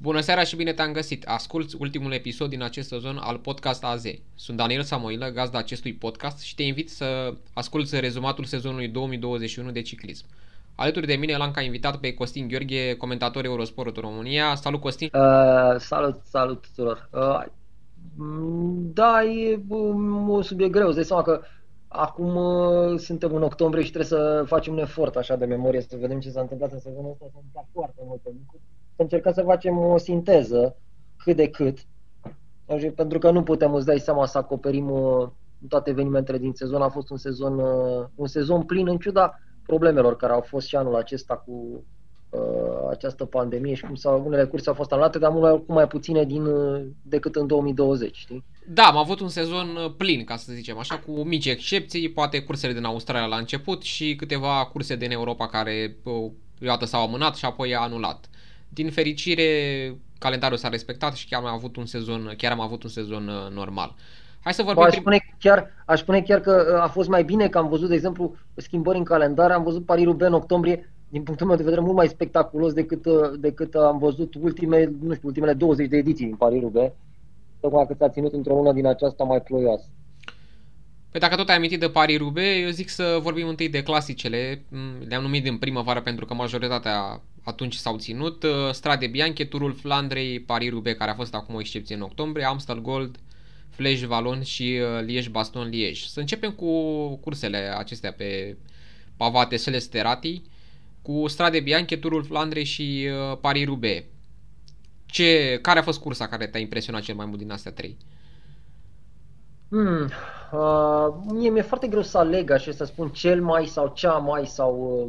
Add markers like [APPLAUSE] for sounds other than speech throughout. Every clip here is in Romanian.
Bună seara și bine te-am găsit! Asculți ultimul episod din acest sezon al podcast AZ. Sunt Daniel Samoilă, gazda acestui podcast și te invit să asculți rezumatul sezonului 2021 de ciclism. Alături de mine l-am ca invitat pe Costin Gheorghe, comentator Eurosport România. Salut Costin! Uh, salut, salut tuturor! Uh, da, e un subiect greu. Îți dai seama că acum uh, suntem în octombrie și trebuie să facem un efort așa de memorie să vedem ce s-a întâmplat în sezonul ăsta. S-a întâmplat foarte multe lucruri să încercăm să facem o sinteză cât de cât, pentru că nu putem, îți dai seama, să acoperim uh, toate evenimentele din sezon. A fost un sezon, uh, un sezon plin în ciuda problemelor care au fost și anul acesta cu uh, această pandemie și cum s-au, unele curse au fost anulate, dar mult mai puține din, uh, decât în 2020, știi? Da, am avut un sezon plin, ca să zicem așa, cu mici excepții, poate cursele din Australia la început și câteva curse din Europa care, iată, s-au amânat și apoi a anulat. Din fericire, calendarul s-a respectat și chiar am avut un sezon, chiar am avut un sezon uh, normal. Hai să vorbim. Aș spune, chiar, aș spune chiar că uh, a fost mai bine că am văzut, de exemplu, schimbări în calendar. Am văzut Paris-Roubaix în octombrie, din punctul meu de vedere, mult mai spectaculos decât, uh, decât am văzut ultime, nu știu, ultimele 20 de ediții din Paris-Roubaix, tocmai că s-a ținut într-o lună din aceasta mai ploioasă. Păi dacă tot ai amintit de Paris-Roubaix, eu zic să vorbim întâi de clasicele. Mm, le-am numit din primăvară pentru că majoritatea atunci s-au ținut. Uh, Strade Bianche, Turul Flandrei, Paris-Roubaix, care a fost acum o excepție în octombrie, Amstel Gold, Flèche Valon și uh, Liège-Baston-Liège. Să începem cu cursele acestea pe pavate Selesterati, cu Strade Bianche, Turul Flandrei și uh, Paris-Roubaix. Ce, care a fost cursa care te-a impresionat cel mai mult din astea trei? Hmm, uh, mie mi-e foarte greu să aleg așa să spun cel mai sau cea mai sau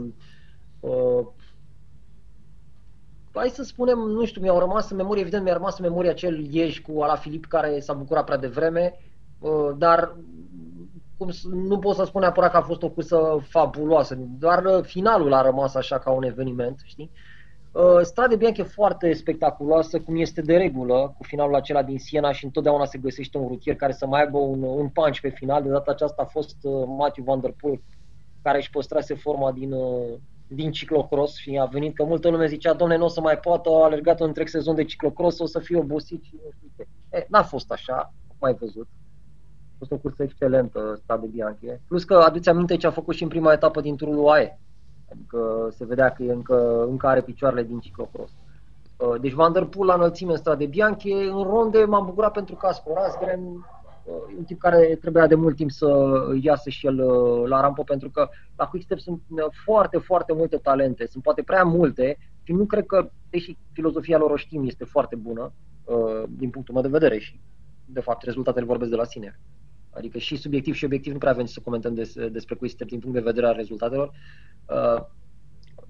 uh, uh, hai să spunem, nu știu, mi-au rămas în memorie, evident mi-a rămas în memorie acel Ieși cu Ala Filip care s-a bucurat prea devreme, uh, dar cum, nu pot să spun neapărat că a fost o cursă fabuloasă, doar uh, finalul a rămas așa ca un eveniment, știi? Uh, Strade Bianche foarte spectaculoasă, cum este de regulă, cu finalul acela din Siena și întotdeauna se găsește un rutier care să mai aibă un, un punch pe final. De data aceasta a fost Matthew Van Der Poel, care își păstrase forma din, din ciclocross și a venit că multă lume zicea, domne, nu o să mai poată, a alergat un întreg sezon de ciclocross, o să fie obosit și nu știu ce. E, n-a fost așa, mai văzut. A fost o cursă excelentă, Stade Bianche. Plus că aduți aminte ce a făcut și în prima etapă din turul UAE. Adică se vedea că încă, încă are picioarele din ciclocross. Uh, deci Van Der Poel la înălțime în Strade Bianche, în ronde m-am bucurat pentru Casper Asgren, Uh, un tip care trebuia de mult timp să iasă și el uh, la rampă, pentru că la Quickstep sunt uh, foarte, foarte multe talente, sunt poate prea multe și nu cred că, deși filozofia lor o știm, este foarte bună, din punctul meu de vedere și, de fapt, rezultatele vorbesc de la sine. Adică și subiectiv și obiectiv nu prea avem să comentăm des, despre Quickstep din punct de vedere al rezultatelor.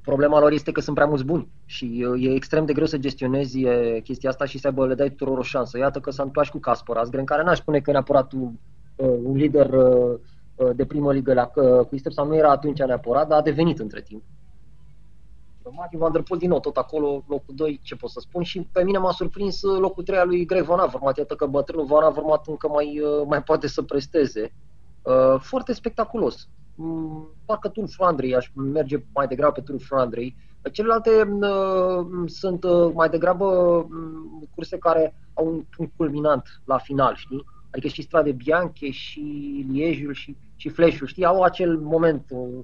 Problema lor este că sunt prea mulți buni și uh, e extrem de greu să gestionezi chestia asta și să aibă, le dai tuturor o șansă. Iată că s-a întâmplat cu Caspar Asgren, care n-aș spune că e neapărat un, uh, un lider uh, de primă ligă la Quickstep sau nu era atunci neapărat, dar a devenit între timp. Matthew Van Der Poel din nou, tot acolo, locul 2, ce pot să spun, și pe mine m-a surprins locul 3 al lui Greg Van Avermaet, iată că bătrânul Van Avermaet încă mai, mai poate să presteze. Foarte spectaculos. Mm, parcă Tour Flandrei, aș merge mai degrabă pe Tour Flandrei. Celelalte uh, sunt uh, mai degrabă uh, curse care au un punct culminant la final, știi? Adică și Strade Bianche și Liejul și, și Flash-ul, știi? Au acel moment uh,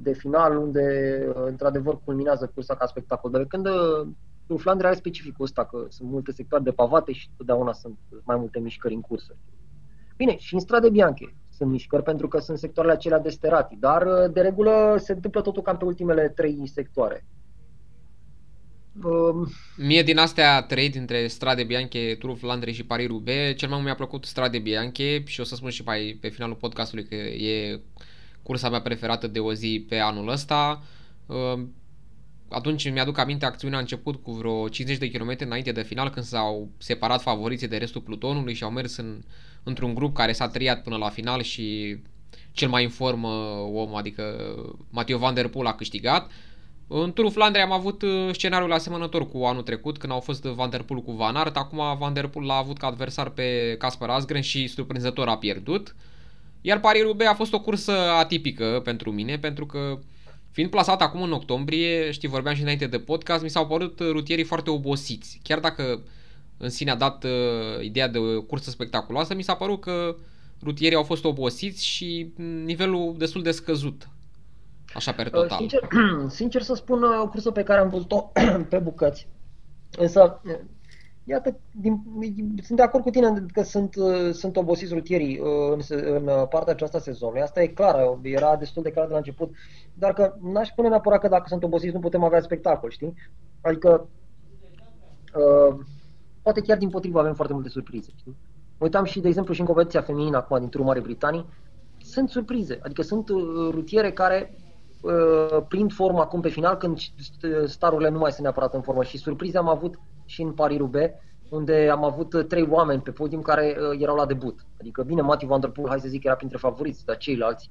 de final unde uh, într-adevăr culminează cursa ca spectacol. Dar când uh, Tour Flandrei are specificul ăsta că sunt multe sectoare de pavate și totdeauna sunt mai multe mișcări în cursă. Bine, și în Strade Bianche sunt mișcări pentru că sunt sectoarele acelea de sterati, dar uh, de regulă se întâmplă totul cam pe ultimele trei sectoare. Um... Mie din astea trei, dintre Strade Bianche, Turul Flandre și Paris-Roubaix, cel mai mult mi-a plăcut Strade Bianche și o să spun și pe, pe finalul podcastului că e cursa mea preferată de o zi pe anul ăsta. Um, atunci mi-aduc aminte, acțiunea a început cu vreo 50 de km înainte de final, când s-au separat favoriții de restul plutonului și au mers în, într-un grup care s-a triat până la final și cel mai în formă om, adică Matteo Van Der Poel a câștigat. În turul Flandrei am avut uh, scenariul asemănător cu anul trecut, când au fost Van Der Poel cu Van Aert. Acum Van Der Poel l-a avut ca adversar pe Casper Asgren și surprinzător a pierdut. Iar Paris-Roubaix a fost o cursă atipică pentru mine, pentru că Fiind plasat acum în octombrie, știi, vorbeam și înainte de podcast, mi s-au părut rutierii foarte obosiți. Chiar dacă în sine a dat uh, ideea de o cursă spectaculoasă, mi s-a părut că rutierii au fost obosiți și nivelul destul de scăzut. Așa pe total. Sincer, [CLEARS THROAT] sincer să spun, o cursă pe care am văzut-o [CLEARS THROAT] pe bucăți. Însă, iată, din, sunt de acord cu tine că sunt, sunt obosiți rutierii uh, în, în partea aceasta sezonului. Asta e clar, era destul de clar de la început. Dar că n-aș spune neapărat că dacă sunt obosiți nu putem avea spectacol, știi? Adică, uh, poate chiar din potrivă avem foarte multe surprize, știi? Mă uitam și, de exemplu, și în competiția feminină acum din turul Mare Britanii, sunt surprize. Adică sunt uh, rutiere care uh, prind formă acum pe final când starurile nu mai sunt neapărat în formă și surprize am avut și în Paris-Roubaix unde am avut uh, trei oameni pe podium care uh, erau la debut. Adică bine, Matthew Van Der Poel, hai să zic, era printre favoriți, dar ceilalți,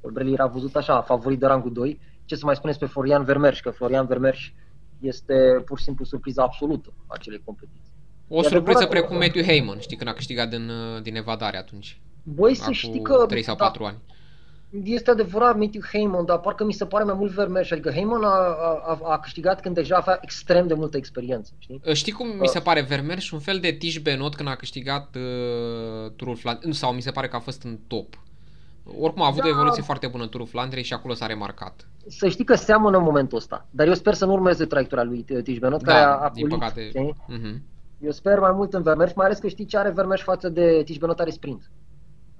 Colbrelli era văzut așa, favorit de rangul 2. Ce să mai spuneți pe Florian Vermerș, că Florian Vermerș este pur și simplu surpriza absolută a acelei competiții. O surpriză precum Matthew Heyman, știi, când a câștigat din, uh, din evadare atunci. Băi, să știi că... 3 sau 4 da, ani. Este adevărat Matthew Heyman, dar parcă mi se pare mai mult Vermeer. Adică Heyman a, a, a câștigat când deja avea extrem de multă experiență. Știi, știi cum mi se pare Vermeer și un fel de Tish Benot când a câștigat uh, turul Flandrei, sau mi se pare că a fost în top. Oricum a avut da. o evoluție foarte bună în turul Flandrei și acolo s-a remarcat. Să știi că seamănă în momentul ăsta, dar eu sper să nu urmeze traiectoria lui Tish Benot, da, care a, a din pulit, păcate. Uh-huh. Eu sper mai mult în Vermeer, mai ales că știi ce are Vermeer față de Tish Benot are sprint.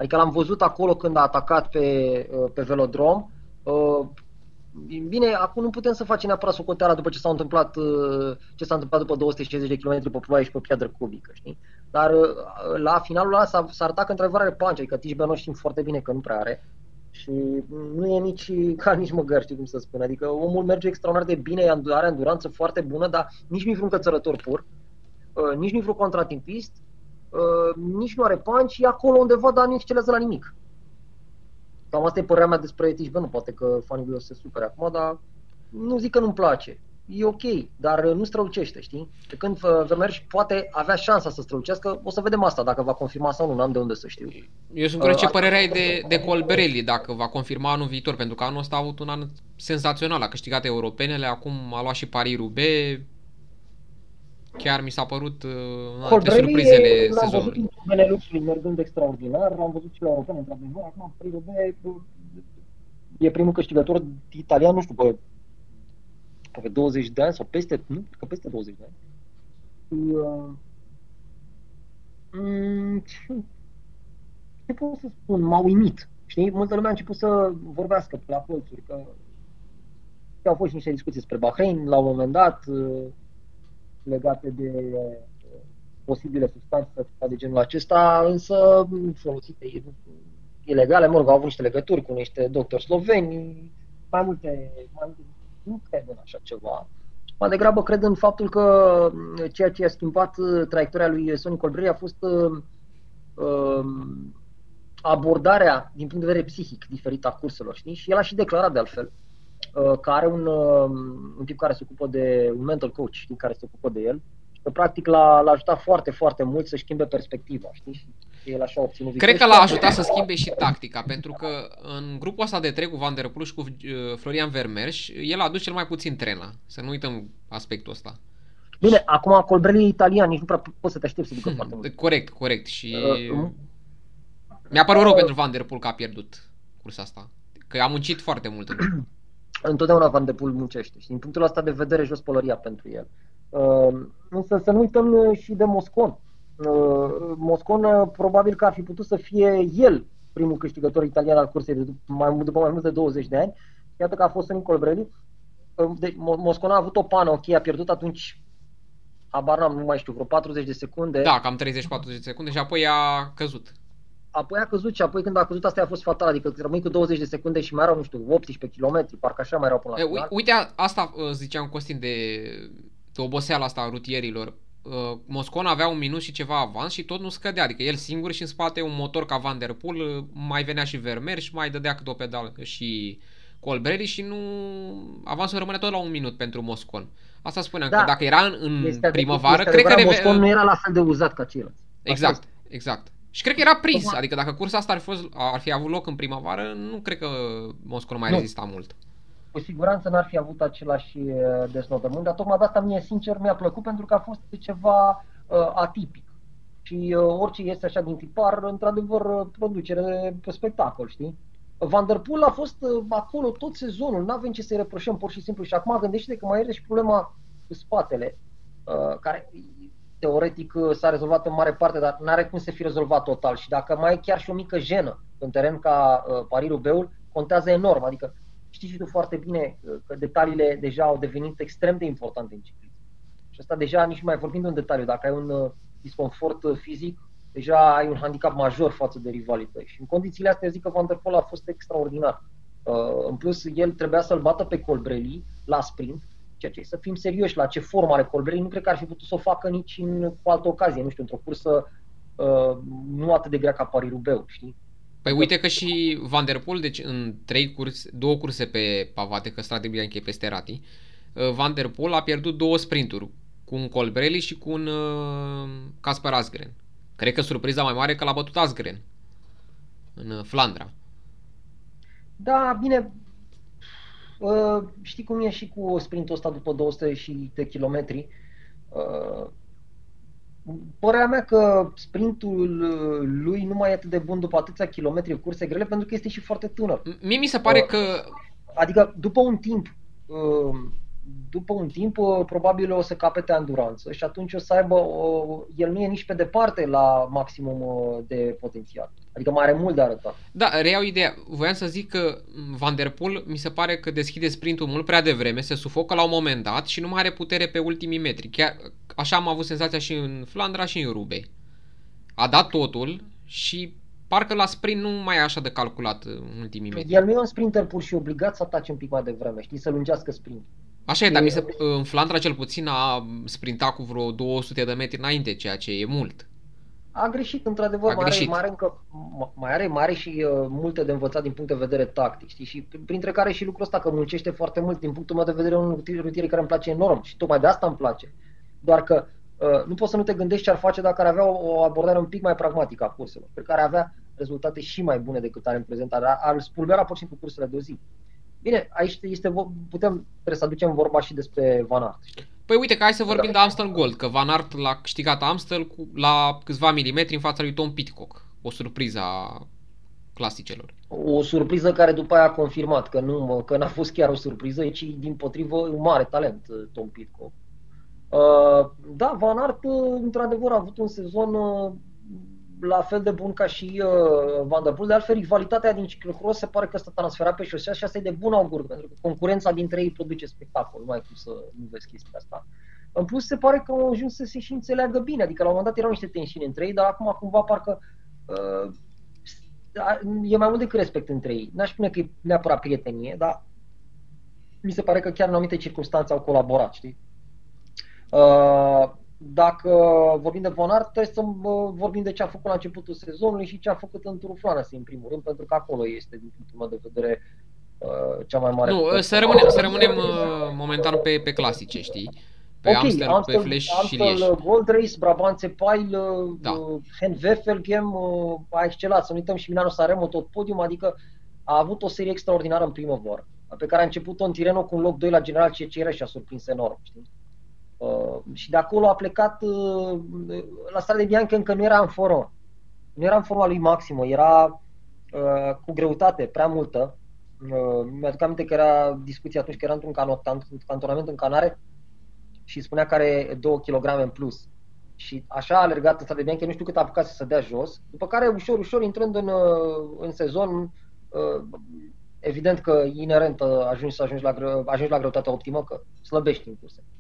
Adică l-am văzut acolo când a atacat pe, uh, pe velodrom. Uh, bine, acum nu putem să facem neapărat socoteala după ce s-a întâmplat, uh, ce s-a întâmplat după 260 de km pe ploaie și pe piatră cubică, știi? Dar la finalul ăla s-a, s-a arătat că într-adevăr are punch, adică Tish Benoit știm foarte bine că nu prea are. Și nu e nici [LAUGHS] ca nici măgăr, știi cum să spun. Adică omul merge extraordinar de bine, are enduranță foarte bună, dar nici nu-i vreun cățărător pur, nici nu-i vreun contratimpist, Uh, nici nu are punch, e acolo undeva, dar nu excelează la nimic. Cam asta e părerea mea despre Tish nu poate că fanii lui o să se supere acum, dar nu zic că nu-mi place. E ok, dar nu strălucește, știi? De când uh, Vermeerș poate avea șansa să strălucească, o să vedem asta, dacă va confirma sau nu, n-am de unde să știu. Eu sunt curios uh, ce părere ai de, de Colberelli, dacă va confirma anul viitor, pentru că anul ăsta a avut un an senzațional, a câștigat europenele, acum a luat și Paris-Roubaix, Chiar mi s-a părut uh, una dintre surprizele l-am sezonului. Văzut în Beneluxului mergând extraordinar, l-am văzut și la European, într-adevăr, acum Prirobe e primul câștigător italian, nu știu, pe, pe 20 de ani sau peste, nu, că peste 20 de ani. Uh, mm, ce pot să spun, m-a uimit. Știi, multă lume a început să vorbească pe la colțuri, că au fost niște discuții despre Bahrain la un moment dat, uh, legate de uh, posibile substanțe de genul acesta, însă folosite ilegale, mă rog, au avut niște legături cu niște doctori sloveni, mai multe, mai multe nu cred în așa ceva. Mai degrabă cred în faptul că uh, ceea ce a schimbat uh, traiectoria lui Sonny Colbrelli a fost uh, abordarea din punct de vedere psihic diferită a curselor, știi? Și el a și declarat de altfel Uh, care are un, uh, un tip care se ocupă de un mental coach, știi, care se ocupă de el. Și că practic l-a, l-a ajutat foarte, foarte mult să schimbe perspectiva, știi? Și el așa a obținut Cred că l-a ajutat să schimbe și tactica, pentru că în grupul ăsta de trei cu Van der Poel și cu uh, Florian Vermeersch, el a adus cel mai puțin trena. Să nu uităm aspectul ăsta. Bine, acum Colbrelli e italian, nici nu prea poți să te aștepți să ducă foarte mult. Corect, corect. Și uh, mi-a părut rău uh, pentru Van der Poel că a pierdut cursa asta. Că a muncit foarte mult în [CLEARS THROAT] întotdeauna Van de Poel muncește și din punctul ăsta de vedere jos pălăria pentru el. Uh, însă să nu uităm uh, și de Moscon. Uh, Moscon uh, probabil că ar fi putut să fie el primul câștigător italian al cursei de după mai, după mai mult de 20 de ani. Iată că a fost în Colbrelli. Uh, de, Moscon a avut o pană, ok, a pierdut atunci habar n-am, nu mai știu, vreo 40 de secunde. Da, cam 30-40 de secunde și apoi a căzut apoi a căzut și apoi când a căzut asta a fost fatal, adică rămâi cu 20 de secunde și mai erau, nu știu, 18 km, parcă așa mai erau până la final. Uite, asta uh, ziceam Costin de, de oboseala asta a rutierilor. Uh, Moscon avea un minut și ceva avans și tot nu scădea, adică el singur și în spate un motor ca Van Der Poel, uh, mai venea și Vermeer și mai dădea câte o pedală și Colbrelli și nu avansul rămâne tot la un minut pentru Moscon. Asta spuneam, da. că dacă era în, în primăvară, cred că... Moscon nu era la fel de uzat ca ceilalți. Exact, exact. Și cred că era prins, adică dacă cursa asta ar, fost, ar fi avut loc în primăvară, nu cred că Moscova nu mai nu. rezista mult. cu siguranță n-ar fi avut același uh, desnodământ, dar tocmai de asta mie, sincer, mi-a plăcut pentru că a fost ceva uh, atipic. Și uh, orice este așa din tipar, într-adevăr, uh, producere pe spectacol, știi? Van der Poel a fost uh, acolo tot sezonul, nu avem ce să-i reproșăm pur și simplu. Și acum gândește că mai are și problema cu spatele, uh, care teoretic uh, s-a rezolvat în mare parte, dar nu are cum să fie rezolvat total. Și dacă mai e chiar și o mică jenă în teren ca uh, Paris-Roubaix, contează enorm. Adică știi și tu foarte bine uh, că detaliile deja au devenit extrem de importante în ciclism. Și asta deja nici mai vorbim de un detaliu. Dacă ai un uh, disconfort uh, fizic, deja ai un handicap major față de rivalii tăi. Și în condițiile astea zic că Van der Poel a fost extraordinar. Uh, în plus, el trebuia să-l bată pe Colbrelli la sprint, ceea ce să fim serioși la ce formă are Colbrelli, nu cred că ar fi putut să o facă nici în, cu altă ocazie, nu știu, într-o cursă uh, nu atât de grea ca Paris-Roubaix, știi? Păi uite că și Van der Poel, deci în trei curse, două curse pe pavate, că Strade Bianche e peste Rati, uh, Van der Poel a pierdut două sprinturi, cu un Colbrelli și cu un uh, Casper Asgren. Cred că surpriza mai mare e că l-a bătut Asgren în uh, Flandra. Da, bine, uh, știi cum e și cu sprintul ăsta după 200 și de kilometri. Uh, părerea mea că sprintul uh, lui nu mai e atât de bun după atâția kilometri curse grele pentru că este și foarte tânăr. Mie mi se pare Uh, că Adică după un timp, uh, după un timp uh, probabil o să capete anduranță și atunci o să aibă, uh, el nu e nici pe departe la maximum uh, de potențial. Adică mai are mult de arătat. Da, reiau ideea. Voiam să zic că Van der Poel mi se pare că deschide sprintul mult prea devreme, se sufocă la un moment dat și nu mai are putere pe ultimii metri. Chiar așa am avut senzația și în Flandra și în Rube. A dat totul și parcă la sprint nu mai e așa de calculat în ultimii metri. El nu e un sprinter pur și obligat să atace un pic mai devreme, știi, să lungească sprint. Așa e, dar mi se, în Flandra cel puțin a sprintat cu vreo 200 de metri înainte, ceea ce e mult. A greșit, într-adevăr, A mai are, greșit. mai are, încă, mai are, mai are și uh, multe de învățat din punct de vedere tactic, știi? Și printre care și lucrul ăsta că muncește foarte mult, din punctul meu de vedere, un rutier care îmi place enorm și tocmai de asta îmi place. Doar că uh, nu poți să nu te gândești ce ar face dacă ar avea o, o abordare un pic mai pragmatică a curselor, pe care ar avea rezultate și mai bune decât are în prezent, ar, ar spulbera pur și simplu cursele de o zi. Bine, aici este, vo- putem, trebuie să aducem vorba și despre Van Aert. știi? Păi uite că hai să vorbim de Amstel Gold, că Van Aert l-a câștigat Amstel cu, la câțiva milimetri în fața lui Tom Pitcock. O surpriză a clasicelor. O surpriză care după aia a confirmat că nu mă- că n-a fost chiar o surpriză, ci din potrivă un mare talent uh, Tom Pitcock. Uh, da, Van Aert uh, într-adevăr a avut un sezon uh, la fel de bun ca și uh, Van der Poel, de altfel rivalitatea din ciclocross se pare că s-a transferat pe șosea și asta e de bun augur, pentru că concurența dintre ei produce spectacol, nu ai cum să nu vezi chestia asta. În plus, se pare că au ajuns să se și înțeleagă bine, adică la un moment dat erau niște tensiuni între ei, dar acum cumva parcă uh, e mai mult decât respect între ei. N-aș spune că e neapărat prietenie, dar mi se pare că chiar în anumite circunstanțe au colaborat, știi? Uh, dacă vorbim de Von Aert, trebuie să uh, vorbim de ce a făcut la începutul sezonului și ce a făcut în turul Flandrei, în primul rând, pentru că acolo este, din punctul meu de vedere, uh, cea mai mare... Nu, să rămânem, să rămânem uh, momentan pe, pe clasice, știi? Pe ok, Amstel, Amstel, pe Flash și Amstel, Lieș. uh, Gold Race, Brabantse Pile, Da. da. Hen Wefelgem uh, a excelat. Să nu uităm și Milano Sanremo tot podium, adică a avut o serie extraordinară în primăvară, pe care a început-o în Tireno cu un loc 2 la General CCR și a surprins enorm. Știi? Uh, și de acolo a plecat uh, la Strade Bianche încă nu era în formă. Nu era în forma lui maximă, era uh, cu greutate prea multă. Uh, mi-aduc aminte că era discuția atunci că era într-un canotant, cantonament în Canare și spunea că are 2 kg în plus. Și așa a alergat în Strade Bianche, nu știu cât a apucat să se dea jos, după care ușor, ușor, intrând în, uh, în sezon, uh, evident că inerent uh, ajungi să ajungi la, greu, ajungi la greutatea optimă, că slăbești în curse. Și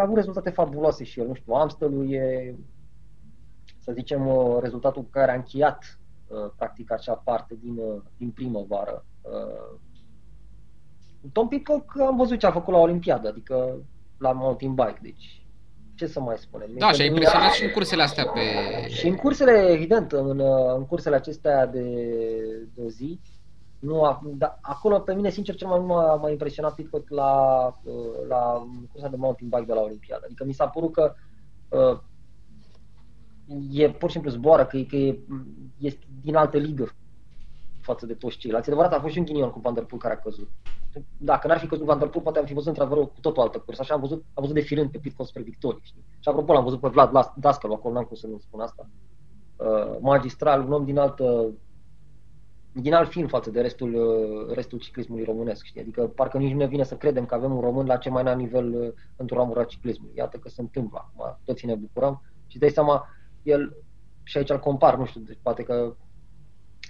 a avut rezultate fabuloase și el, nu știu, Amstelul e, să zicem, uh, rezultatul cu care a încheiat uh, practic acea parte din, uh, din primăvară. Uh, Tom Pitcock am văzut ce a făcut la Olimpiadă, adică la mountain bike, deci ce să mai spunem. Da, și a Pentru mine- impresionat și în cursele astea pe... și în cursele, evident, în, uh, în cursele acestea de, de o zi, nu a, da, acolo pe mine, sincer, cel mai mult m-a, m-a impresionat Pitcock la, uh, la cursa de mountain bike de la Olimpiadă. Adică mi s-a părut că uh, e pur și simplu zboară, că, e- că e, este din altă ligă față de toți ceilalți. Adevărat, a fost și un ghinion cu Van der Poel care a căzut. dacă n-ar fi căzut Van Der Poel, poate am fi văzut într-adevăr cu totul altă cursă. Așa am văzut, am văzut defilând pe Pitcock spre victorie. Știi? Și apropo, l-am văzut pe Vlad Dascăl, acolo n-am cum să nu spun asta. Uh, magistral, un om din altă din alt film față de restul, uh, restul ciclismului românesc. Știi? Adică parcă nici nu ne vine să credem că avem un român la cel mai înalt nivel uh, într-o ramură ciclismului. Iată că se întâmplă acum, toți ne bucurăm și dai seama, el, și aici îl compar, nu știu, deci poate că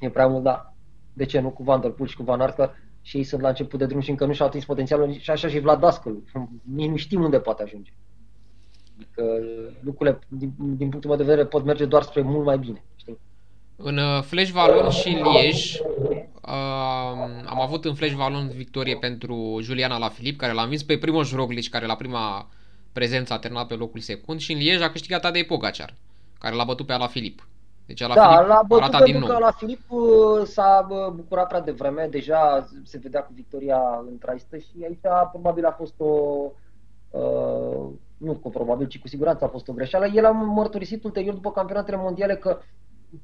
e prea mult, dar de ce nu cu Van Der Poel și cu Van Aert, că și ei sunt la început de drum și încă nu și-au atins potențialul și așa și Vlad Dascălu. [LAUGHS] Nici nu știm unde poate ajunge. Adică lucrurile, din, din punctul meu de vedere, pot merge doar spre mult mai bine. Știi? În uh, Flash Valon și Liege uh, am avut în Flash Valon victorie pentru Juliana la Filip, care l-a învins pe Primoz Roglic, care la prima prezență a terminat pe locul secund și în Liege a câștigat Tadej Pogacar, care l-a bătut pe Ala Filip. Deci la da, Filip l-a bătut pentru din nou. că la Filip uh, s-a bucurat prea devreme, deja se vedea cu victoria în traistă și aici probabil a fost o, uh, nu cu probabil, ci cu siguranță a fost o greșeală. El a mărturisit ulterior după campionatele mondiale că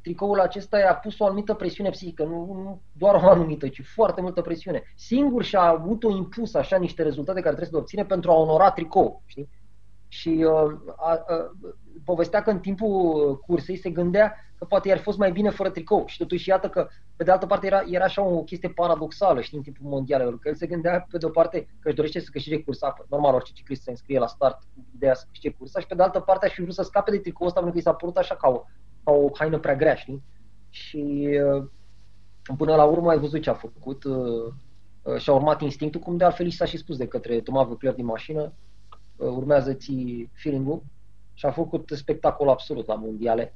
tricoul acesta i-a pus o anumită presiune psihică, nu, nu doar o anumită, ci foarte multă presiune. Singur și-a avut o impus așa niște rezultate care trebuie să le obține pentru a onora tricou, știi? Și uh, a, a, povestea că în timpul cursei se gândea că poate i-ar fost mai bine fără tricou și totuși iată că pe de altă parte era, era așa o chestie paradoxală știi, în timpul mondial, că el se gândea pe de o parte că își dorește să câștige cursa, normal orice ciclist se înscrie la start cu ideea să câștige cursa și pe de altă parte aș fi vrut să scape de tricou ăsta pentru că i s-a părut așa ca o, ca o haină prea grea, știi? Și uh, până la urmă ai văzut ce a făcut, uh, uh, și-a urmat instinctul, cum de altfel i s-a și spus de către Toma Văcler din mașină, urmează ți feeling-ul și a făcut spectacol absolut la mondiale.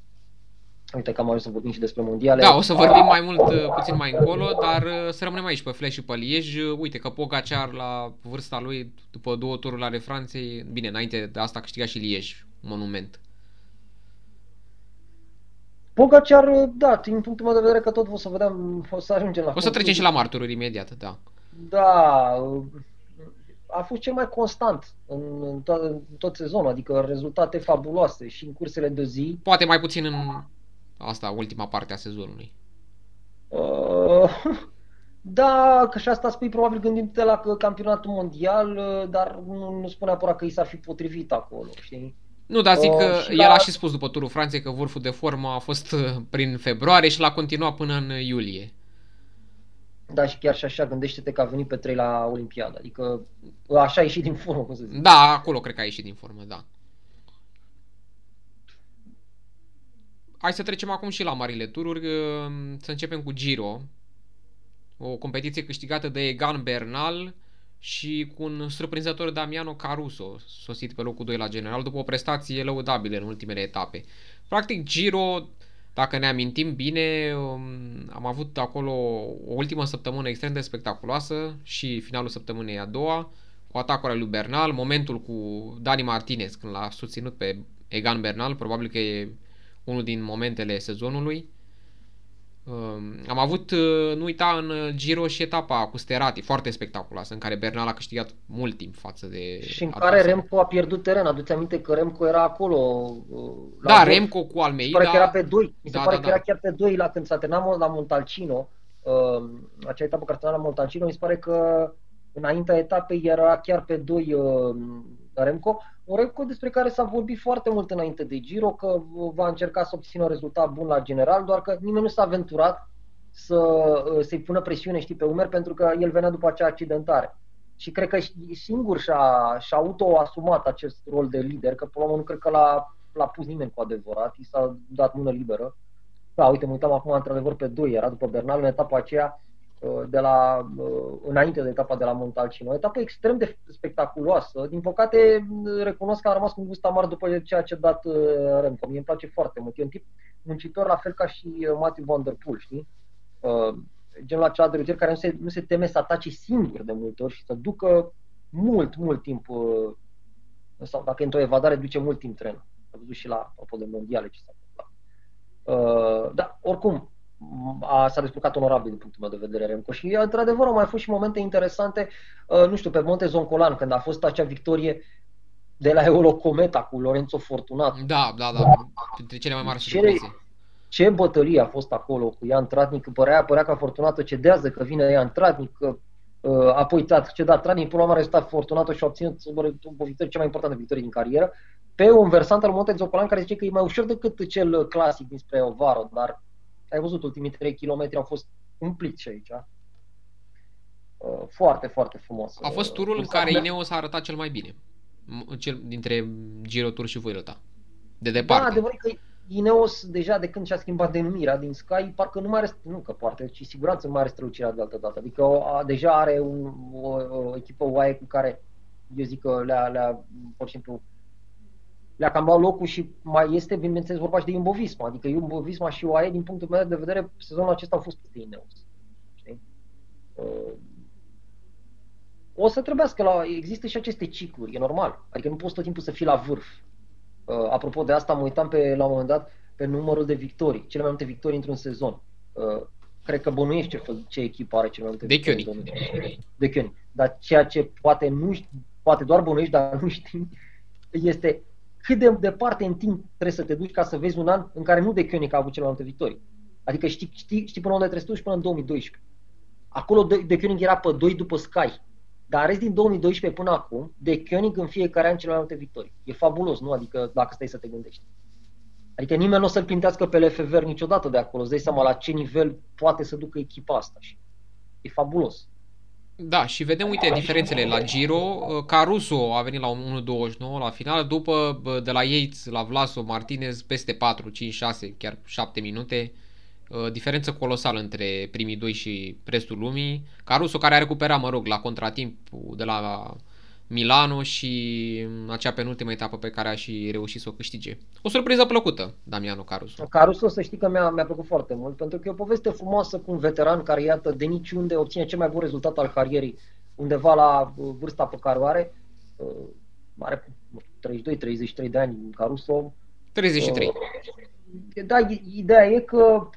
Uite că am ajuns să vorbim și despre mondiale. Da, o să vorbim mai mult, puțin mai încolo, dar să rămânem aici pe Flash și pe Liege. Uite că Pogacar la vârsta lui, după două tururi ale Franței, bine, înainte de asta a câștigat și Liege, monument. Pogacar, da, din punctul meu de vedere că tot o să vedem, o să ajungem la O să trecem și la martururi imediat, da. Da, a fost cel mai constant în, în, to- în tot sezonul, adică rezultate fabuloase și în cursele de zi. Poate mai puțin în asta, ultima parte a sezonului. Uh, [LAUGHS] da, că și asta spui probabil gândindu-te la campionatul mondial, uh, dar nu, nu spune neapărat că i s-ar fi potrivit acolo, știi? Nu, dar zic uh, că uh, el la... a și spus după turul Franței că vârful de formă a fost uh, prin februarie și l-a continuat până în iulie. Da, și chiar și așa, gândește-te că a venit pe 3 la Olimpiadă. Adică așa a ieșit din formă, cum să zic. Da, acolo cred că a ieșit din formă, da. Hai să trecem acum și la marile tururi. Să începem cu Giro. O competiție câștigată de Egan Bernal și cu un surprinzător Damiano Caruso, sosit pe locul 2 la general, după o prestație lăudabilă în ultimele etape. Practic, Giro dacă ne amintim bine, um, am avut acolo o ultimă săptămână extrem de spectaculoasă și finalul săptămânii a doua, cu atacul lui Bernal, momentul cu Dani Martinez când l-a susținut pe Egan Bernal, probabil că e unul din momentele sezonului. Um, am avut, uh, nu uita, în Giro și etapa cu Sterati, foarte spectaculoasă, în care Bernal a câștigat mult timp față de... Și în care Remco a pierdut teren. Aduți aminte că Remco era acolo. Uh, la da, Remco cu Almeida. Mi se pare că era pe 2. Mi se da, pare da, că da. era chiar pe 2 la când s-a terminat la Montalcino. Uh, acea etapă care s-a la Montalcino, mi se pare că înaintea etapei era chiar pe 2 uh, Remco. Un Remco despre care s-a vorbit foarte mult înainte de Giro, că va încerca să obțină un rezultat bun la general, doar că nimeni nu s-a aventurat să, uh, să-i pună presiune știi, pe umeri pentru că el venea după acea accidentare. Și cred că singur și-a, și-a auto-asumat acest rol de lider, că până la urmă nu cred că l-a, l-a pus nimeni cu adevărat, i s-a dat mână liberă. Da, uite, mă uitam acum într-adevăr pe 2, era după Bernal în etapa aceea, Uh, de la, uh, înainte de etapa de la Montalcino. O etapă extrem de spectaculoasă. Din păcate, recunosc că a rămas cu un gust amar după ceea ce a dat uh, Remco. Mie îmi place foarte mult. E un tip muncitor, la fel ca și Matthew Van Der Poel, știi? Genul acela de rutier care nu se, nu se teme să atace singur de multe ori și să ducă mult, mult timp sau dacă e într-o evadare, duce mult timp trenul. Am văzut și la apropo de mondiale ce s-a întâmplat. Uh, da, oricum, a, s-a descurcat onorabil din punctul meu de vedere Remco și într-adevăr au mai fost și momente interesante, uh, nu știu, pe Monte Zoncolan când a fost acea victorie de la Eurocometa cu Lorenzo Fortunato. Da, da, da, dintre cele mai mari ce, surprize. Ce bătălie a fost acolo cu Ian Tratnic, părea, părea că Fortunato cedează, că vine Ian Tratnic, că Uh, apoi a cedat Trani, până la urmă a rezultat Fortunato și a obținut o victorie cea mai importantă victorie din carieră. Pe un versant al Monte Zocolan care zice că e mai ușor decât cel clasic dinspre Ovaro, dar ai văzut, ultimii 3 km au fost umpliți aici. Uh, foarte, foarte frumos. A fost turul în care Ineos a arătat cel mai bine. Cel dintre Giro Tour și Vuelta. De departe. Da, adevărat că Ineos deja de când și-a schimbat denumirea din Sky, parcă nu mai are, nu că poate, ci siguranță nu mai are strălucirea de altă dată. Adică o, a, deja are un, o, o, echipă UAE cu care eu zic că le-a, le-a pur și simplu, le-a cam luat locul și mai este, bineînțeles, vorba și de Jumbo Visma. Adică Jumbo Visma și UAE, din punctul meu de vedere, sezonul acesta au fost pe Ineos. Știi? Uh, o să trebuiască la, există și aceste cicluri, e normal. Adică nu poți tot timpul să fii la vârf. Uh, apropo de asta, mă uitam pe, la un moment dat pe numărul de victorii, cele mai multe victorii într-un sezon. Uh, cred că bănuiești ce, ce echipă are cele mai multe de victorii. Koenig. De Koenig. Dar ceea ce poate nu poate doar bănuiești, dar nu știi, este cât de departe în timp trebuie să te duci ca să vezi un an în care nu de Koenig a avut cele mai multe victorii. Adică știi, știi, știi până unde trebuie să duci până în 2012. Acolo de, de Koenig era pe 2 după Sky. Dar rest din 2012 până acum, de Koenig în fiecare an cele mai multe victorii. E fabulos, nu? Adică dacă stai să te gândești. Adică nimeni nu o să-l pintească pe LFV niciodată de acolo. Îți dai seama la ce nivel poate să ducă echipa asta. Și e fabulos. Da, și vedem, uite, diferențele la Giro. Caruso a venit la 1.29 la final, după de la Yates la Vlaso Martinez peste 4, 5, 6, chiar 7 minute. Uh, diferență colosală între primii doi și restul lumii. Caruso care a recuperat, mă rog, la contratimp de la Milano și acea penultimă etapă pe care a și reușit să o câștige. O surpriză plăcută, Damiano Caruso. Caruso, să știi că mi-a, mi-a plăcut foarte mult, pentru că e o poveste frumoasă cu un veteran care, iată, de niciunde obține cel mai bun rezultat al carierii, undeva la uh, vârsta pe care o are. Uh, are 32-33 de ani Caruso. 33. Da, ideea e că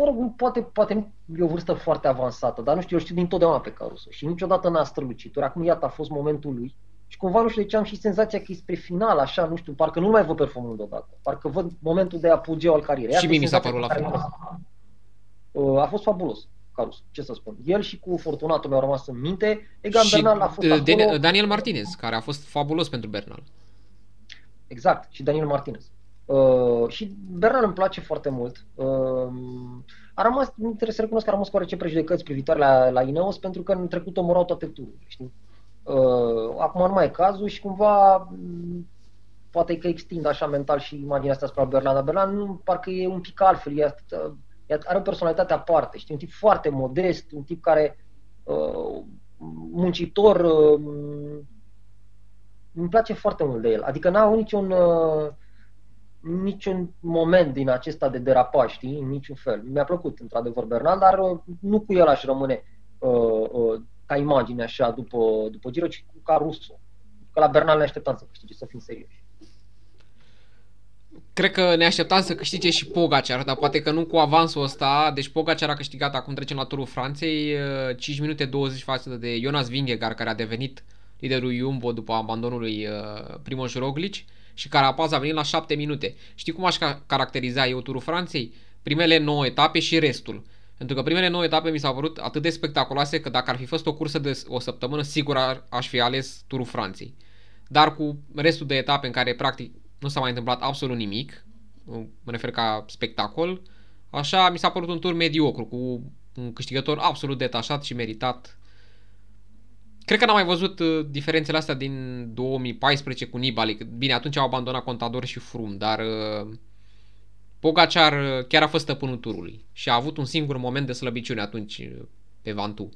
mă rog, poate, poate nu e o vârstă foarte avansată, dar nu știu, eu știu dintotdeauna pe Caruso și niciodată n-a strălucit. Ori acum, iată, a fost momentul lui și cumva, nu știu de ce am și senzația că e spre final, așa, nu știu, parcă nu mai văd performând deodată. Parcă văd momentul de apogeu al carierei. Și mie mi s-a părut la fel. Uh, a fost fabulos. Caruso, ce să spun. El și cu Fortunato mi-au rămas în minte. Egan și Bernal a fost acolo. Daniel Martinez, care a fost fabulos pentru Bernal. Exact, și Daniel Martinez. Uh, și Bernal îmi place foarte mult. Uh, a rămas, nu trebuie să recunosc că a rămas cu oarece prejudecăți privitoare la, la Ineos pentru că în trecut omorau toate tururile, știi? Uh, acum nu mai e cazul și cumva um, poate că extind așa mental și imaginea asta spre Berlan, dar Berlan nu, parcă e un pic altfel, e, e, are o personalitate aparte, știi? Un tip foarte modest, un tip care uh, muncitor, uh, îmi place foarte mult de el. Adică n-a niciun uh, niciun moment din acesta de derapaj, știi, în niciun fel. Mi-a plăcut, într-adevăr, Bernal, dar uh, nu cu el aș rămâne uh, uh, ca imagine așa după, după Giro, ci cu Caruso. Că la Bernal ne așteptam să câștige, să fim serioși. Cred că ne așteptam să câștige și Pogacar, dar poate că nu cu avansul ăsta. Deci Pogacar a câștigat, acum trecem la turul Franței, 5 uh, minute 20 față de Jonas Vingegaard, care a devenit liderul Jumbo după abandonul lui Primoz Roglic și Carapaz a venit la 7 minute. Știi cum aș caracteriza eu turul Franței? Primele 9 etape și restul. Pentru că primele 9 etape mi s-au părut atât de spectaculoase că dacă ar fi fost o cursă de o săptămână, sigur ar, aș fi ales turul Franței. Dar cu restul de etape în care practic nu s-a mai întâmplat absolut nimic, mă refer ca spectacol, așa mi s-a părut un tur mediocru cu un câștigător absolut detașat și meritat Cred că n-am mai văzut uh, diferențele astea din 2014 cu Nibali. Bine, atunci au abandonat Contador și Frum, dar uh, Pogacar uh, chiar a fost stăpânul turului și a avut un singur moment de slăbiciune atunci uh, pe Vantu.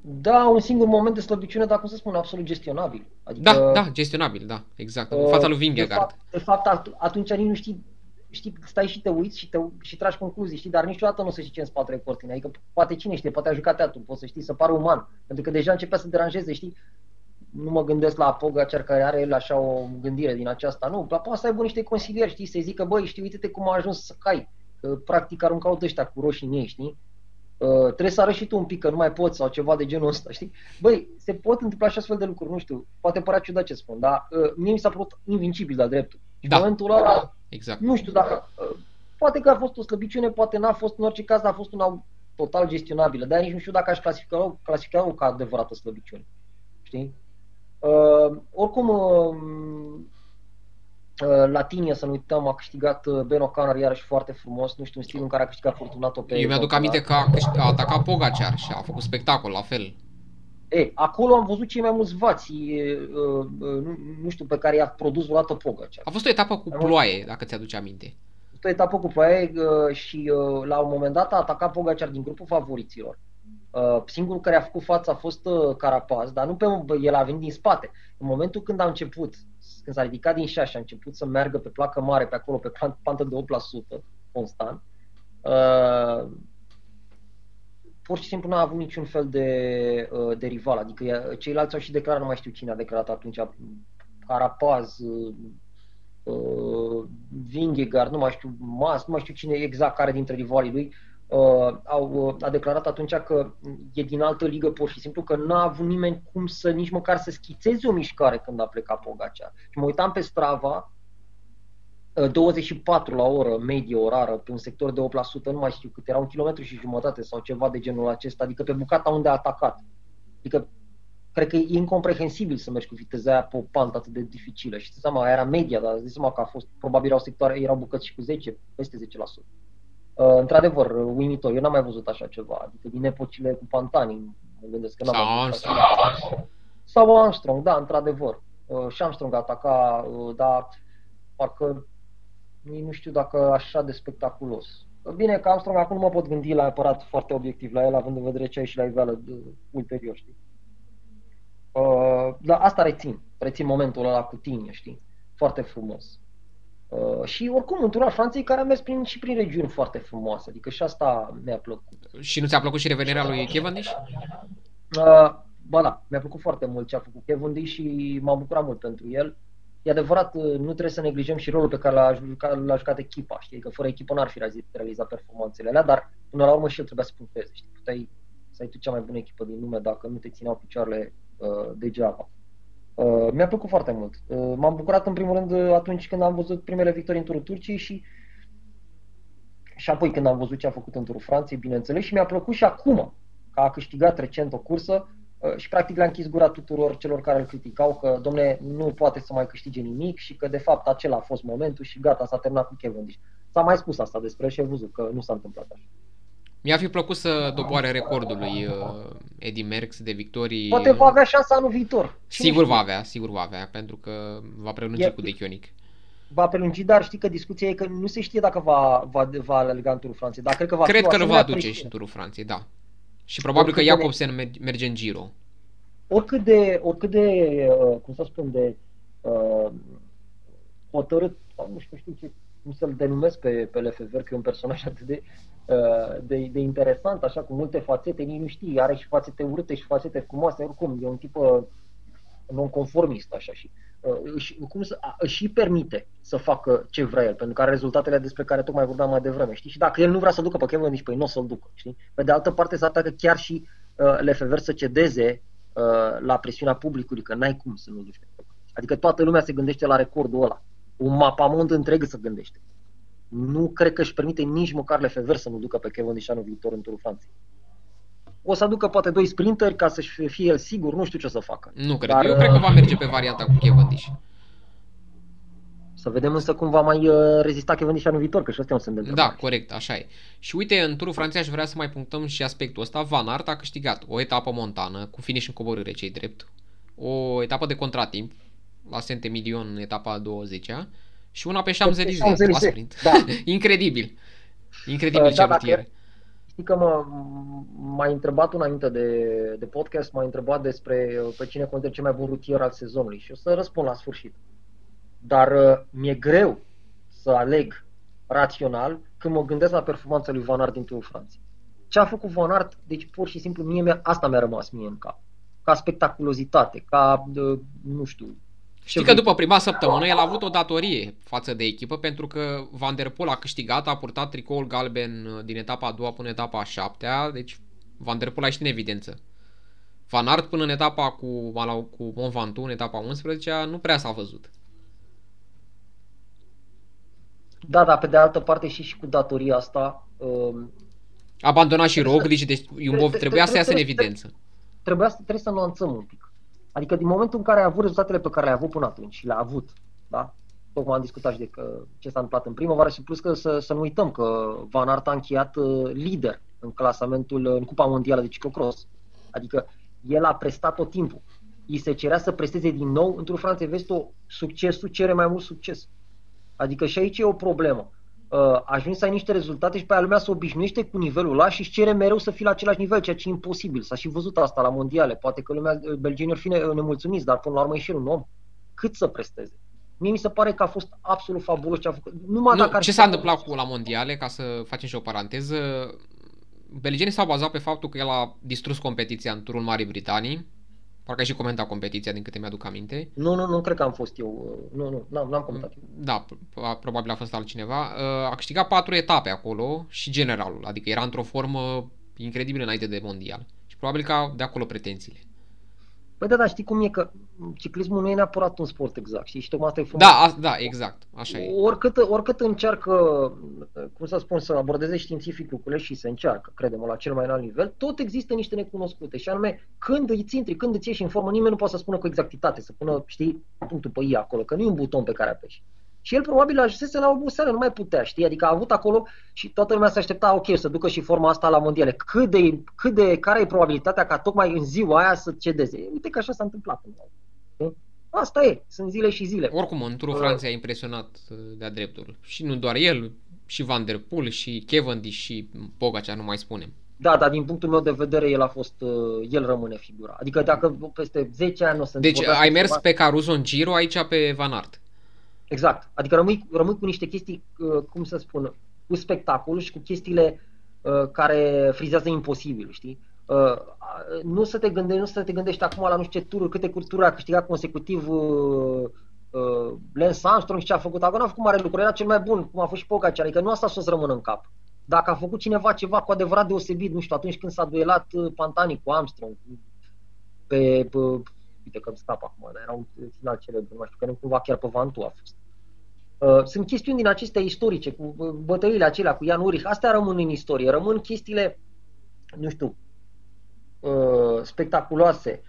Da, un singur moment de slăbiciune, dar cum să spun, absolut gestionabil. Adică, da, da, gestionabil, da, exact. În fața lui Vingegaard. De fapt, de fapt atunci nici nu știi știi, stai și te uiți și, te, și tragi concluzii, știi, dar niciodată nu se știe ce în spatele cortinei. Adică poate cine știe, poate a jucat teatru, poți să știi, să pară uman. Pentru că deja începea să deranjeze, știi, nu mă gândesc la Pogacar care are el așa o gândire din aceasta. Nu, dar poate să aibă niște consilieri, știi, să zică, băi, știi, uite-te cum a ajuns să cai. Că, practic aruncau de ăștia cu roșii în ei, știi? Uh, trebuie să arăți și tu un pic că nu mai poți sau ceva de genul ăsta, știi? Băi, se pot întâmpla și astfel de lucruri, nu știu, poate părea ciudat ce spun, dar uh, mie mi s-a părut invincibil la dreptul. Și da. în momentul ăla, exact. nu știu dacă, uh, poate că a fost o slăbiciune, poate n-a fost, în orice caz a fost un total gestionabilă, dar nici nu știu dacă aș clasifica, clasifica ca adevărată slăbiciune. Știi? Uh, oricum, uh, uh, Latinia, să nu uităm, a câștigat uh, Ben O'Connor iarăși foarte frumos, nu știu, în stilul în care a câștigat Fortunato pe... Eu mi-aduc aminte că a, a atacat Pogacar și a făcut spectacol, la fel. E, acolo am văzut cei mai mulți vați, uh, uh, nu, nu știu, pe care i-a produs vreodată Pogacar. A fost o etapă cu ploaie, dacă ți-aduce aminte. A fost o etapă cu ploaie uh, și uh, la un moment dat a atacat Pogacar din grupul favoriților. Uh, singurul care a făcut față a fost uh, Carapaz, dar nu pe el a venit din spate. În momentul când a început, când s-a ridicat din șa și a început să meargă pe placă mare pe acolo, pe pantă de 8% constant, uh, pur și simplu nu a avut niciun fel de, uh, de rival. Adică ceilalți au și declarat, nu mai știu cine a declarat atunci, Carapaz, uh, uh, Vingegaard, nu mai știu, Mas, nu mai știu cine exact care dintre rivalii lui, uh, au, uh, a declarat atunci că e din altă ligă pur și simplu, că n-a avut nimeni cum să nici măcar să schițeze o mișcare când a plecat Pogacea. Și mă uitam pe Strava, 24 uh, la oră medie orară pe un sector de 8%, nu mai știu cât, era un kilometru și jumătate sau ceva de genul acesta, adică pe bucata unde a atacat. Adică cred că e incomprehensibil să mergi cu viteza aia pe o pantă atât de dificilă. Și seama, era media, dar zici seama că a fost, probabil erau sectoare, erau bucăți și cu 10, peste 10%. Uh, într-adevăr, uimitor, eu n-am mai văzut așa ceva, adică din epocile cu Pantani, mă gândesc că n-am Sau Armstrong. Sau Armstrong, da, într-adevăr. Uh, și Armstrong ataca, uh, dar parcă nu știu dacă așa de spectaculos. Bine că Armstrong acum nu mă pot gândi la apărat foarte obiectiv la el, având în vedere ce ai și la iveală de, ulterior, știi? Uh, dar asta rețin, rețin momentul ăla cu tine, știi? Foarte frumos. Uh, și oricum, în tura Franței care a mers prin, și prin regiuni foarte frumoase, adică și asta mi-a plăcut. Și nu ți-a plăcut și revenirea lui Cavendish? Uh, ba da, mi-a plăcut foarte mult ce a făcut Cavendish și m-am bucurat mult pentru el. E adevărat, uh, nu trebuie să neglijăm și rolul pe care l-a, jucat, l-a jucat echipa, știi? Că fără echipă n-ar fi realizat performanțele alea, dar până la urmă și el trebuia să puncteze, știi? Puteai să ai tu cea mai bună echipă din lume dacă nu te țineau picioarele uh, degeaba. Uh, mi-a plăcut foarte mult. Uh, m-am bucurat în primul rând uh, atunci când am văzut primele victorii în turul Turciei și și apoi când am văzut ce a făcut în turul Franței, bineînțeles, și mi-a plăcut și acum că a câștigat recent o cursă uh, și practic le-a închis gura tuturor celor care îl criticau că, domne, nu poate să mai câștige nimic și că de fapt acela a fost momentul și gata, s-a terminat cu Cavendish. S-a mai spus asta despre și ai văzut că nu s-a întâmplat așa. Mi-a fi plăcut să doboare recordul lui uh, Eddie Merckx de victorii. Poate va avea șansa anul viitor. Cine sigur știe? va avea, sigur va avea, pentru că va prelungi e, cu Dechionic. Va prelungi, dar știi că discuția e că nu se știe dacă va, va, va alerga în turul Franței. Dar cred că va cred că nu va duce și în turul Franței, da. Și probabil oricât că Jacobsen de, merge în Giro. Oricât de, oricât de uh, cum să spun, de uh, hotărât, nu știu, știu ce, cum să-l denumesc pe, pe Lefever, că e un personaj atât de Uh, de, de interesant, așa, cu multe fațete, nici nu știi, are și fațete urâte și fațete frumoase, oricum, e un tip uh, non-conformist, așa, și uh, își, cum să, își permite să facă ce vrea el, pentru că are rezultatele despre care tocmai vorbeam mai devreme, știi? Și dacă el nu vrea să ducă pe Kevin, nici pe nu o să-l ducă, știi? Pe de altă parte, s-ar că chiar și uh, Lefever să cedeze uh, la presiunea publicului, că n-ai cum să nu duci pe Adică toată lumea se gândește la recordul ăla. Un mapamond întreg să gândește nu cred că își permite nici măcar Lefever să nu ducă pe Kevin Dish anul viitor în Turul Franței. O să aducă poate doi sprinteri ca să-și fie el sigur, nu știu ce să facă. Nu cred, Dar, eu cred că va merge pe varianta cu Dish. Să vedem însă cum va mai uh, rezista Dish anul viitor, că și ăsta e un semn de Da, corect, așa e. Și uite, în turul Franței aș vrea să mai punctăm și aspectul ăsta. Van Aert a câștigat o etapă montană, cu finish în coborâre, cei drept. O etapă de contratimp, la Saint-Emilion, etapa a 20-a și una pe Champs-Élysées, la sprint. Da. [LAUGHS] Incredibil. Incredibil uh, ce da, rutiere. Știi că mă, m-ai întrebat înainte de, de podcast, m-ai întrebat despre uh, pe cine consider cel mai bun rutier al sezonului și o să răspund la sfârșit. Dar uh, mi-e greu să aleg rațional când mă gândesc la performanța lui Van Aert din Tour Franței. Ce a făcut Van Aert, deci pur și simplu mie mi-a, asta mi-a rămas mie în cap. Ca spectaculozitate, ca, uh, nu știu, Știi că după prima săptămână el a avut o datorie față de echipă pentru că Van der Poel a câștigat, a purtat tricoul galben uh, din etapa a doua până etapa a șaptea, deci Van der Poel a ieșit în evidență. Van Aert până în etapa cu, cu Mont Ventoux, în etapa 11 nu prea s-a văzut. Da, dar pe de altă parte și, și cu datoria asta, um, Abandona și Roglic, deci Iumbov trebuia să iasă în evidență. Trebuia să, trebuie să nuanțăm un pic. Adică din momentul în care a avut rezultatele pe care le-a avut până atunci și le-a avut, da? Tocmai am discutat și de că, ce s-a întâmplat în primăvară și plus că să, să nu uităm că Van Aert a încheiat uh, lider în clasamentul, în Cupa Mondială de Ciclocross. Adică el a prestat tot timpul. I se cerea să presteze din nou, într-o Franțe Vesto, succesul cere mai mult succes. Adică și aici e o problemă. Uh, ajungi să ai niște rezultate și pe aia lumea se obișnuiește cu nivelul ăla și își cere mereu să fii la același nivel, ceea ce e imposibil. S-a și văzut asta la mondiale. Poate că lumea, uh, belgenii ar fi nemulțumiți, dar până la urmă e și un om. Cât să presteze? Mie mi se pare că a fost absolut fabulos ce a făcut. Numai nu, dacă ce s-a întâmplat cu la mondiale, ca să facem și o paranteză, belgenii s-au bazat pe faptul că el a distrus competiția în turul Marii Britanii, Parcă ai și comentat competiția, din câte mi-aduc aminte. Nu, nu, nu cred că am fost eu. Nu, nu, n-am, n-am comentat. Da, probabil a fost altcineva. Uh, a câștigat patru etape acolo și generalul, adică era într-o formă incredibilă înainte de mondial. Și probabil că de acolo pretențiile. Păi da, dar știi cum e că ciclismul nu e neapărat un sport exact, știi? Și tocmai asta e frumos. Da, a, da, exact, așa e. Oricât, oricât încearcă, cum să spun, să abordeze științific lucrurile și se încearcă, credem, la cel mai înalt nivel, tot există niște necunoscute și anume când îți intri, când îți ieși în formă, nimeni nu poate să spună cu exactitate, să pună, știi, punctul pe I acolo, că nu e un buton pe care apeși. Și el probabil ajunsese la oboseală, nu mai putea, știi? Adică a avut acolo și toată lumea se aștepta, ok, să ducă și forma asta la mondiale. Cât de, cât de, care e probabilitatea ca tocmai în ziua aia să cedeze? Uite că așa s-a întâmplat. Asta e, sunt zile și zile. Oricum, în turul uh. Franței a impresionat uh, de-a dreptul. Și nu doar el, și Van Der Poel, și Cavendish, și Pogacar, nu mai spunem. Da, dar din punctul meu de vedere el a fost, uh, el rămâne figura. Adică dacă peste 10 ani o să Deci ai mers ceva... pe Caruso în Giro, aici pe Van Aert. Exact. Adică rămâi, rămâi cu niște chestii, uh, cum să spun, cu spectacol și cu chestiile uh, care frizează imposibil, știi? Uh, nu să te gândești, nu să te gândești acum la nu știu ce tururi, câte tururi a câștigat consecutiv uh, uh, Lance Armstrong și ce a făcut acolo, n-a făcut mare lucru, era cel mai bun, cum a fost și Pogacar, adică nu asta să-ți rămână în cap. Dacă a făcut cineva ceva cu adevărat deosebit, nu știu, atunci când s-a duelat Pantani cu Armstrong, pe, pe uite că îmi scap acum, dar era un final celebru, nu știu, că nu cumva chiar pe Vantu a fost. Uh, sunt chestiuni din acestea istorice, cu uh, bătăliile acelea, cu Ian Urich, astea rămân în istorie, rămân chestiile, nu știu, uh, spectaculoase,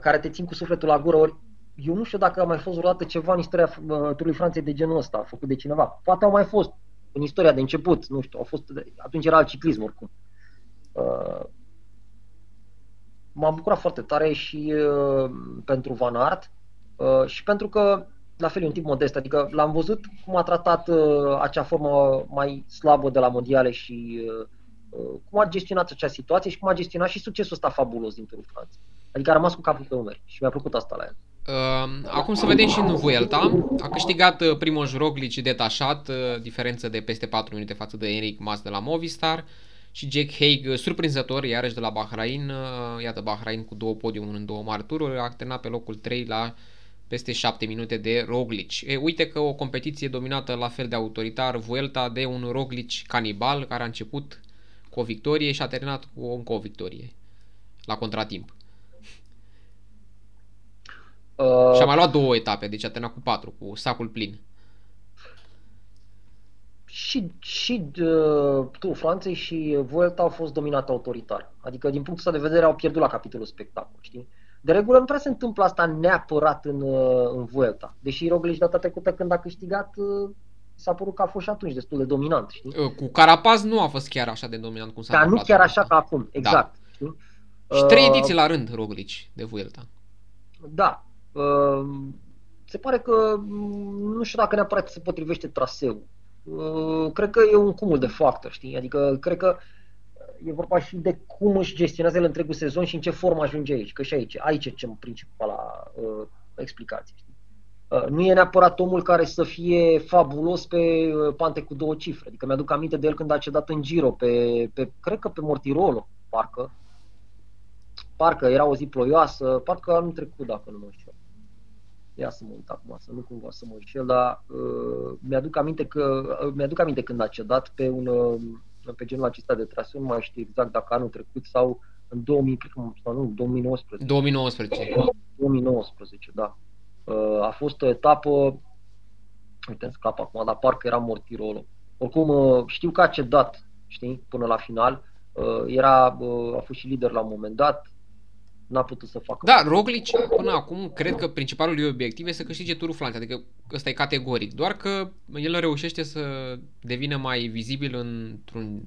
care te țin cu sufletul la gură, ori eu nu știu dacă a mai fost vreodată ceva în istoria Turului Franței de genul ăsta, făcut de cineva. Poate au mai fost în istoria de început, nu știu, au fost, atunci era alt ciclism oricum. M-am bucurat foarte tare și pentru Van Aert și pentru că la fel e un tip modest, adică l-am văzut cum a tratat uh, acea formă mai slabă de la mondiale și uh, uh, cum a gestionat acea situație și cum a gestionat și succesul ăsta fabulos din Turul Franței. Adică a rămas cu capul pe umeri și mi-a plăcut asta la el. Uh, acum să vedem și în Vuelta. A câștigat uh, Primoz Roglic detașat, uh, diferență de peste 4 minute față de Enric Mas de la Movistar și Jack Haig, uh, surprinzător, iarăși de la Bahrain. Uh, iată, Bahrain cu două podiumuri în două mari tururi, a terminat pe locul 3 la peste 7 minute de Roglic. E, uite că o competiție dominată la fel de autoritar, Vuelta de un Roglic canibal care a început cu o victorie și a terminat cu o, încă o victorie la contratimp. Uh... Și a mai luat două etape, deci a terminat cu patru, cu sacul plin. Și, și uh, tu, Franței și Vuelta au fost dominate autoritar. Adică, din punctul ăsta de vedere, au pierdut la capitolul spectacol, știi? De regulă nu prea se întâmplă asta neapărat în, uh, în Vuelta. Deși Roglic data trecută când a câștigat uh, s-a părut că a fost și atunci destul de dominant. Știi? Uh, cu Carapaz nu a fost chiar așa de dominant cum s-a Dar nu chiar așa ca acum, da. exact. Da. Știi? Și trei ediții la rând Roglic de Vuelta. Da. Se pare că mm, nu știu dacă neapărat se potrivește traseul. Cred că e un cumul de factori, știi? Adică cred că e vorba și de cum își gestionează el întregul sezon și în ce formă ajunge aici. Că și aici, aici e cel principala uh, explicație. Uh, nu e neapărat omul care să fie fabulos pe uh, pante cu două cifre. Adică mi-aduc aminte de el când a cedat în Giro, pe, pe cred că pe Mortirolo, parcă. Parcă era o zi ploioasă, parcă anul trecut, dacă nu mă știu. Ia să mă uit acum, să nu cumva să mă înșel, dar uh, mi-aduc aminte că uh, mi-aduc aminte când a cedat pe un uh, pe genul acesta de traseu, nu mai știu exact dacă anul trecut sau în 2000, cred că, sau nu, 2019. 2019. 2019, da. Uh, a fost o etapă, uite, îmi scap acum, dar parcă era Mortirolo. Oricum, uh, știu că a cedat, știi, până la final. Uh, era, uh, a fost și lider la un moment dat, n-a putut să facă. Da, Roglic până acum cred că principalul lui obiectiv este să câștige turul Franței, adică ăsta e categoric, doar că el reușește să devină mai vizibil într-un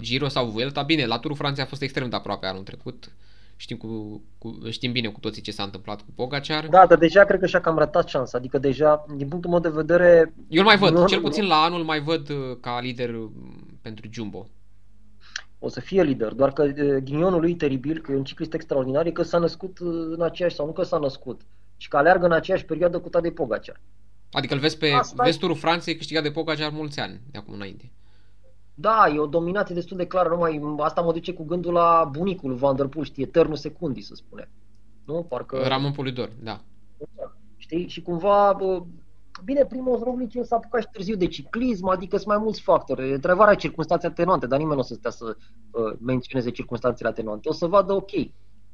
Giro sau Vuelta. Bine, la turul Franței a fost extrem de aproape anul trecut, știm, cu, cu, știm bine cu toții ce s-a întâmplat cu Pogacar. Da, dar deja cred că și-a cam ratat șansa, adică deja, din punctul meu de vedere... Eu îl mai văd, nu, cel puțin la anul mai văd uh, ca lider uh, pentru Jumbo o să fie lider, doar că ghinionul lui teribil, că e un ciclist extraordinar, e că s-a născut în aceeași, sau nu că s-a născut, și că aleargă în aceeași perioadă cu Tadej Pogacar. Adică îl vezi pe Asta vesturul Franței câștigat de Pogacar mulți ani de acum înainte. Da, e o dominație destul de clară, numai asta mă duce cu gândul la bunicul Van der Poel, știi, eternul secundii, să spune. Nu? Parcă... Ramon Polidor, da. Știi? Și cumva Bine, primul Roglic s-a apucat și târziu de ciclism, adică sunt mai mulți factori. Întrebarea e circunstanțe atenuante, dar nimeni nu o să stea să uh, menționeze circunstanțele atenuante. O să vadă, ok,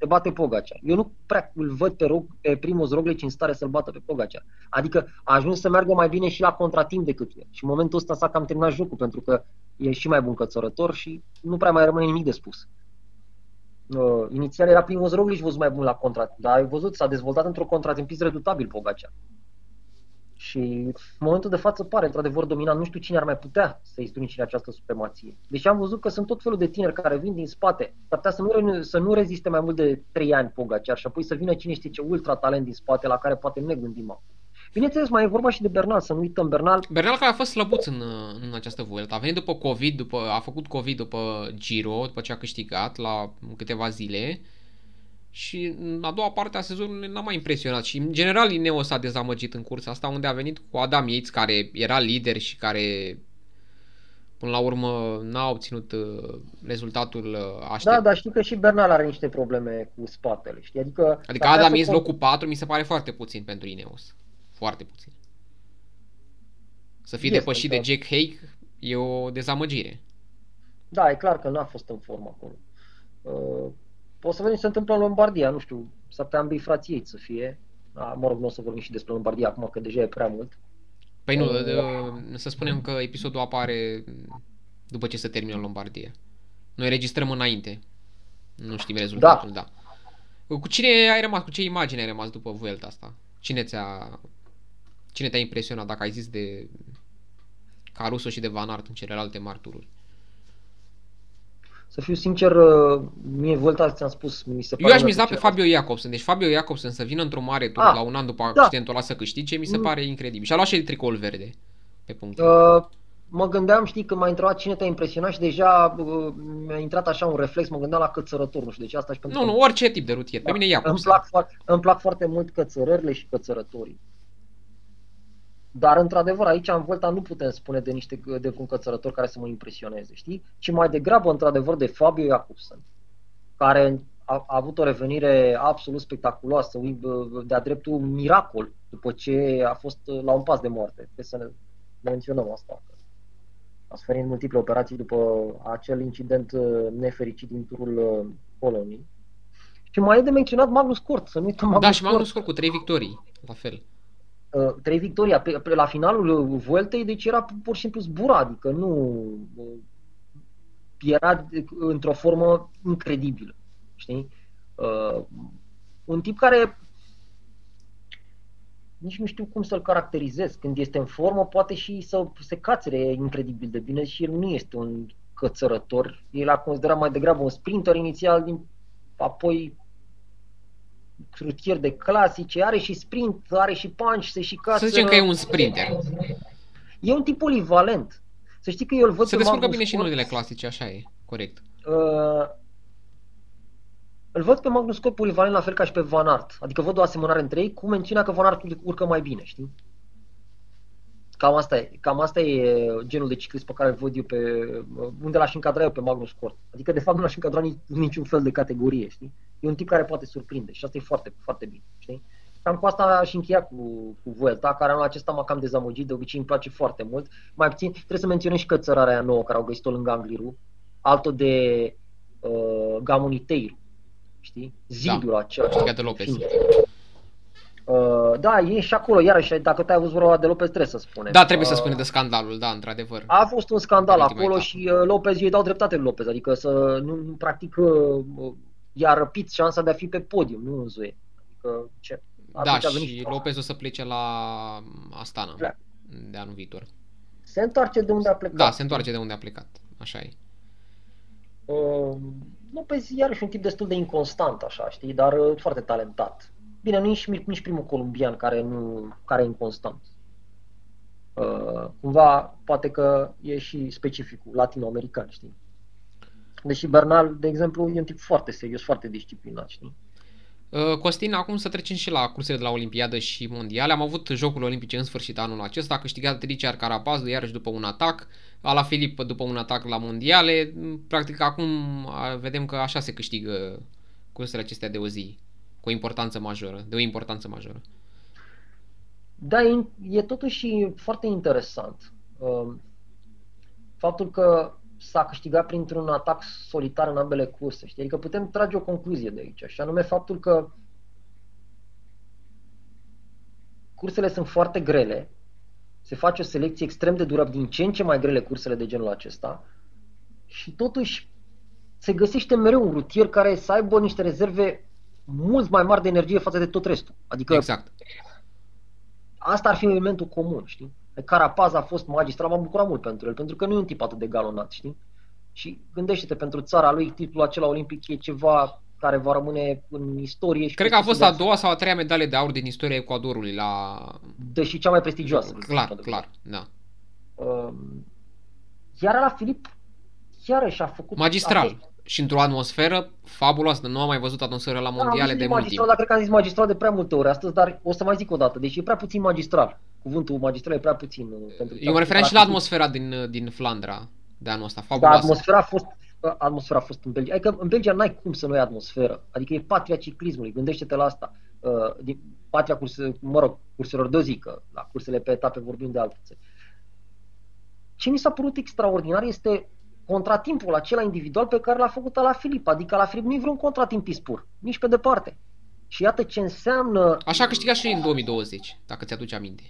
te bate Pogacea. Eu nu prea îl văd pe, rog, pe primul Roglic în stare să-l bată pe Pogacea. Adică a ajuns să meargă mai bine și la contratimp decât el. Și în momentul ăsta s-a cam terminat jocul, pentru că e și mai bun cățărător și nu prea mai rămâne nimic de spus. Uh, inițial era primul Roglic văzut mai bun la contratimp, dar ai văzut, s-a dezvoltat într-o contratimpist redutabil Pogacea. Și în momentul de față pare într-adevăr dominant. Nu știu cine ar mai putea să-i strâncine această supremație. Deși am văzut că sunt tot felul de tineri care vin din spate. S-ar putea să nu, să nu reziste mai mult de 3 ani Pogacar și apoi să vină cine știe ce ultra talent din spate la care poate nu ne gândim acum. Bineînțeles, mai e vorba și de Bernal, să nu uităm Bernal. Bernal care a fost slăbuț în, în această vueltă. A venit după COVID, după, a făcut COVID după Giro, după ce a câștigat la câteva zile și în a doua parte a sezonului n-a mai impresionat și în general Ineos s-a dezamăgit în cursa asta unde a venit cu Adam Yates care era lider și care până la urmă n-a obținut uh, rezultatul uh, aștept. Da, dar știi că și Bernal are niște probleme cu spatele, știi? Adică, adică Adam Yates locul 4 mi se pare foarte puțin pentru Ineos. Foarte puțin. Să fii este, depășit de Jack Haig e o dezamăgire. Da, e clar că n-a fost în formă acolo. Uh, o să vedem ce se întâmplă în Lombardia, nu știu, s-ar putea ambii frații ei să fie. Da, mă rog, nu o să vorbim și despre Lombardia acum, că deja e prea mult. Păi nu, uh, să spunem că episodul apare după ce se termină Lombardia. Noi registrăm înainte. Nu știm rezultatul, da. da. Cu cine ai rămas? Cu ce imagine ai rămas după Vuelta asta? Cine ți-a Cine te-a impresionat dacă ai zis de Caruso și de Van Aert în celelalte martururi? Să fiu sincer, uh, mie Volta ți-am spus, mi se pare... Eu aș miza pe Fabio Jacobsen. Deci Fabio Jacobsen să vină într-o mare tur ah, la un an după da. accidentul ăla să câștige, mi se mm. pare incredibil. Și a luat și el tricoul verde pe punct. Uh, mă gândeam, știi, că m-a întrebat cine te-a impresionat și deja uh, mi-a intrat așa un reflex, mă gândeam la cățărător, nu știu de ce asta și pentru Nu, nu, orice tip de rutier. Da. Pe mine Jacobsen. Îmi plac, îmi plac foarte mult cățărările și cățărătorii. Dar, într-adevăr, aici în Volta nu putem spune de niște de un cățărător care să mă impresioneze, știi? Ci mai degrabă, într-adevăr, de Fabio Jacobsen, care a, a avut o revenire absolut spectaculoasă, de-a dreptul miracol, după ce a fost la un pas de moarte. Trebuie să ne menționăm asta. A suferit multiple operații după acel incident uh, nefericit din turul uh, Poloniei. Și mai e de menționat Magnus Cort, să nu uităm Magnus Da, și Magnus Cort cu trei victorii, la fel. Uh, trei victoria pe, pe, la finalul Vueltei, deci era pur și simplu zbura, adică nu uh, era într-o formă incredibilă, știi? Uh, un tip care nici nu știu cum să-l caracterizez. Când este în formă, poate și să se cațere incredibil de bine și el nu este un cățărător. El a considerat mai degrabă un sprinter inițial, din, apoi rutier de clasice, are și sprint, are și punch, se și casă. Să zicem că e un sprinter. E un tip polivalent. Să știi că eu îl văd Se descurcă bine și în unele clasice, așa e, corect. Uh, îl văd pe Magnus Scott polivalent la fel ca și pe Van Aert. Adică văd o asemănare între ei cu mențiunea că Van Aert urcă mai bine, știi? Cam asta e, cam asta e genul de ciclist pe care îl văd eu pe, unde l-aș încadra eu pe Magnus Cort. Adică de fapt nu l-aș încadra nici, niciun fel de categorie, știi? E un tip care poate surprinde și asta e foarte, foarte bine, știi? Cam cu asta aș încheia cu, cu Vuelta, care anul acesta m-a cam dezamăgit, de obicei îmi place foarte mult. Mai puțin, trebuie să menționez și cățărarea aia nouă care au găsit-o lângă Angliru, altă de uh, Gamoniteiru, știi? Zidul da, acela. de Lopez. Uh, da, e și acolo, iarăși, dacă te-ai văzut vorba de Lopez, trebuie să spunem. Da, trebuie uh, să spunem de scandalul, da, într-adevăr. A fost un scandal Ultima acolo etapă. și uh, Lopez, eu îi dau dreptate lui Lopez, adică să nu, nu practic, uh, i-a răpit șansa de a fi pe podium, nu în zoe. Adică, ce? Da, Atunci a venit și Stroll. Lopez o să plece la Astana Clar. de anul viitor. Se întoarce de unde a plecat. Da, se întoarce de unde a plecat. Așa e. Uh, Lopez e iarăși un tip destul de inconstant, așa, știi, dar uh, foarte talentat. Bine, nu e nici, nici primul columbian care, nu, care e inconstant. Uh, cumva, poate că e și specificul latinoamerican, știi. Deși Bernal, de exemplu, e un tip foarte serios, foarte disciplinat, știi. Uh, Costin, acum să trecem și la cursele de la Olimpiadă și Mondiale. Am avut Jocurile Olimpice în sfârșit anul acesta, a câștigat Richard Carapaz, iarăși după un atac, Ala Filip după un atac la Mondiale. Practic acum a, vedem că așa se câștigă cursele acestea de o zi, cu o importanță majoră, de o importanță majoră. Da, e, e totuși foarte interesant. Uh, Faptul că s-a câștigat printr-un atac solitar în ambele curse, știi? Adică putem trage o concluzie de aici, și anume faptul că cursele sunt foarte grele, se face o selecție extrem de dură, din ce în ce mai grele cursele de genul acesta și totuși se găsește mereu un rutier care să aibă niște rezerve mult mai mari de energie față de tot restul. Adică Exact. asta ar fi elementul comun, știi? Carapaz a fost magistral, m-am bucurat mult pentru el, pentru că nu e un tip atât de galonat, știi? Și gândește-te, pentru țara lui, titlul acela olimpic e ceva care va rămâne în istorie. Și Cred că a fost a prestigios. doua sau a treia medalie de aur din istoria Ecuadorului la... Deși cea mai prestigioasă. Clar, clar, da. Um, Iar la Filip, iarăși a făcut... a Magistral. fost- Și într-o atmosferă fabuloasă. Nu am mai văzut atmosferă la Da, am mondiale zis de mult timp. magistral, dar cred că am zis magistral de prea multe ori astăzi, dar o să mai zic o dată. Deci e prea puțin magistral. Cuvântul magistral e prea puțin. uh, Pentru Eu mă refeream și la atmosfera din, din Flandra de anul ăsta, Da, fabuloasă. atmosfera a fost atmosfera a fost în Belgia. Adică în Belgia n-ai cum să nu ai atmosferă. Adică e patria ciclismului. Gândește-te la asta. Uh, din patria curse, mă rog, curselor de o zi, că la cursele pe etape vorbim de alte țări. Ce mi s-a părut extraordinar este contratimpul acela individual pe care l-a făcut la Filip. Adică la Filip nu e vreun contratimp pur, nici pe departe. Și iată ce înseamnă... Așa a câștigat și în 2020, dacă ți-aduci aminte.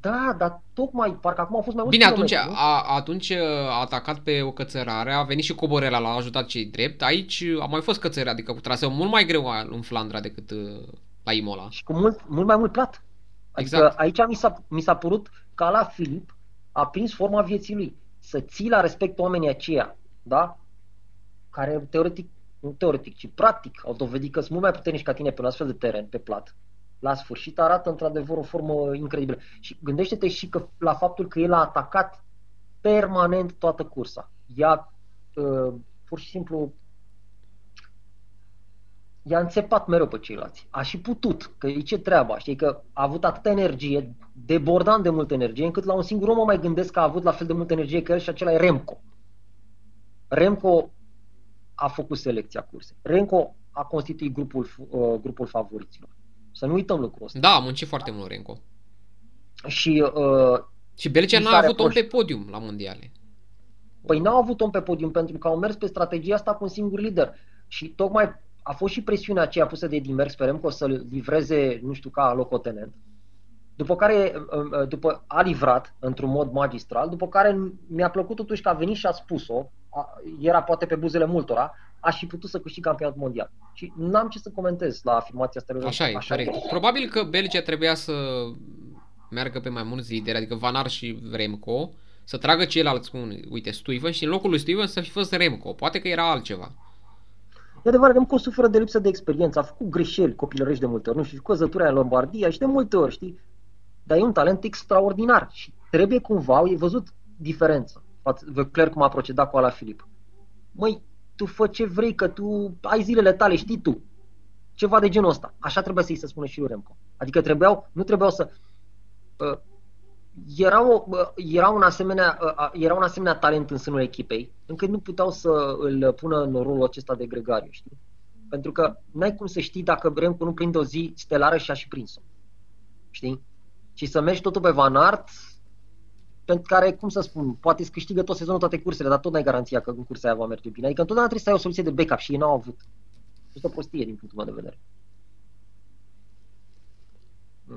Da, dar tocmai, parcă acum au fost mai mulți Bine, atunci kilometri, nu? a, atunci a atacat pe o cățărare, a venit și Coborela, l-a ajutat cei drept. Aici a mai fost cățărare, adică cu traseu mult mai greu în Flandra decât uh, la Imola. și cu mult, mult mai mult plat. Adică Exact. aici mi s-a, mi s-a părut că la Filip a prins forma vieții lui. Să ții la respect oamenii aceia, da? Care teoretic, nu teoretic, ci practic au dovedit că sunt mult mai puternici ca tine pe un astfel de teren, pe plat. La sfârșit arată într-adevăr o formă incredibilă. Și gândește-te și că la faptul că el a atacat permanent toată cursa. Ea uh, pur și simplu i-a înțepat mereu pe ceilalți. A și putut, că e ce treaba, știi, că a avut atâta energie, debordant de multă energie, încât la un singur om mă mai gândesc că a avut la fel de multă energie ca el și acela e Remco. Remco a făcut selecția cursei. Remco a constituit grupul, uh, grupul favoriților. Să nu uităm lucrul ăsta. Da, a muncit foarte mult Renko. Și uh, Și Belgia Mi n-a s-a avut om reproș- pe podium la mondiale. Păi n-au avut om pe podium pentru că au mers pe strategia asta cu un singur lider. Și tocmai a fost și presiunea aceea pusă de Dimer, sperăm că o să-l livreze, nu știu, ca locotenent. După care, după a livrat într-un mod magistral, după care mi-a plăcut totuși că a venit și a spus-o, a, era poate pe buzele multora, aș fi putut să câștig campionatul mondial. Și n-am ce să comentez la afirmația asta. Așa e, corect. Probabil că Belgia trebuia să meargă pe mai mulți lideri, adică Van Aert și Remco, să tragă ceilalți cu un, uite, Stuyven și în locul lui Stuyven să fi fost Remco. Poate că era altceva. E adevărat, Remco suferă de lipsă de experiență, a făcut greșeli copilărești de multe ori, nu știu, cu căzătura în Lombardia și de multe ori, știi? Dar e un talent extraordinar și trebuie cumva, e văzut diferență. Clar cum a procedat cu Ala Filip. Măi, tu fă ce vrei, că tu ai zilele tale, știi tu. Ceva de genul ăsta. Așa trebuie să-i se spună și lui Remco. Adică trebuiau, nu trebuiau să... Uh, era, o, uh, era, un asemenea, uh, era un asemenea talent în sânul echipei, încât nu puteau să îl pună în rolul acesta de gregariu, știi? Pentru că n-ai cum să știi dacă Remco nu prinde o zi stelară și a și prins-o. Știi? Și să mergi totul pe Van Aert, pentru care, cum să spun, poate îți câștigă tot sezonul toate cursele, dar tot n-ai garanția că în cursa aia va merge bine. Adică întotdeauna trebuie să ai o soluție de backup și ei n-au avut. Este o prostie din punctul meu de vedere.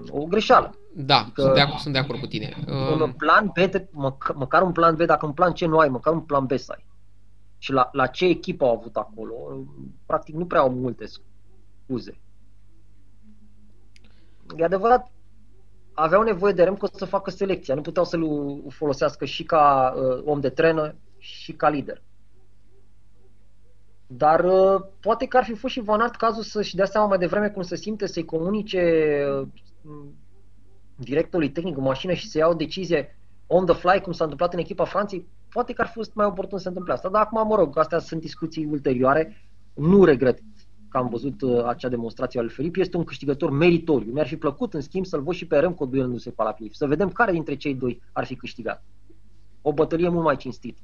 O greșeală. Da, adică, sunt, de acord, sunt de acord cu tine. Un um... plan B, de, măc- măcar un plan B, dacă un plan C nu ai, măcar un plan B să ai. Și la, la ce echipă au avut acolo, practic nu prea au multe scuze. E adevărat, aveau nevoie de Remco să facă selecția, nu puteau să-l folosească și ca uh, om de trenă și ca lider. Dar uh, poate că ar fi fost și Van Aert cazul să-și dea seama mai devreme cum se simte, să-i comunice uh, directorului tehnic în mașină și să ia o decizie on the fly, cum s-a întâmplat în echipa Franței, poate că ar fi fost mai oportun să se întâmple asta. Dar acum, mă rog, astea sunt discuții ulterioare. Nu regret că am văzut uh, acea demonstrație al lui Felipe. Este un câștigător meritoriu. Mi-ar fi plăcut, în schimb, să-l văd și pe Remco duelându-se pe la Să vedem care dintre cei doi ar fi câștigat. O bătălie mult mai cinstită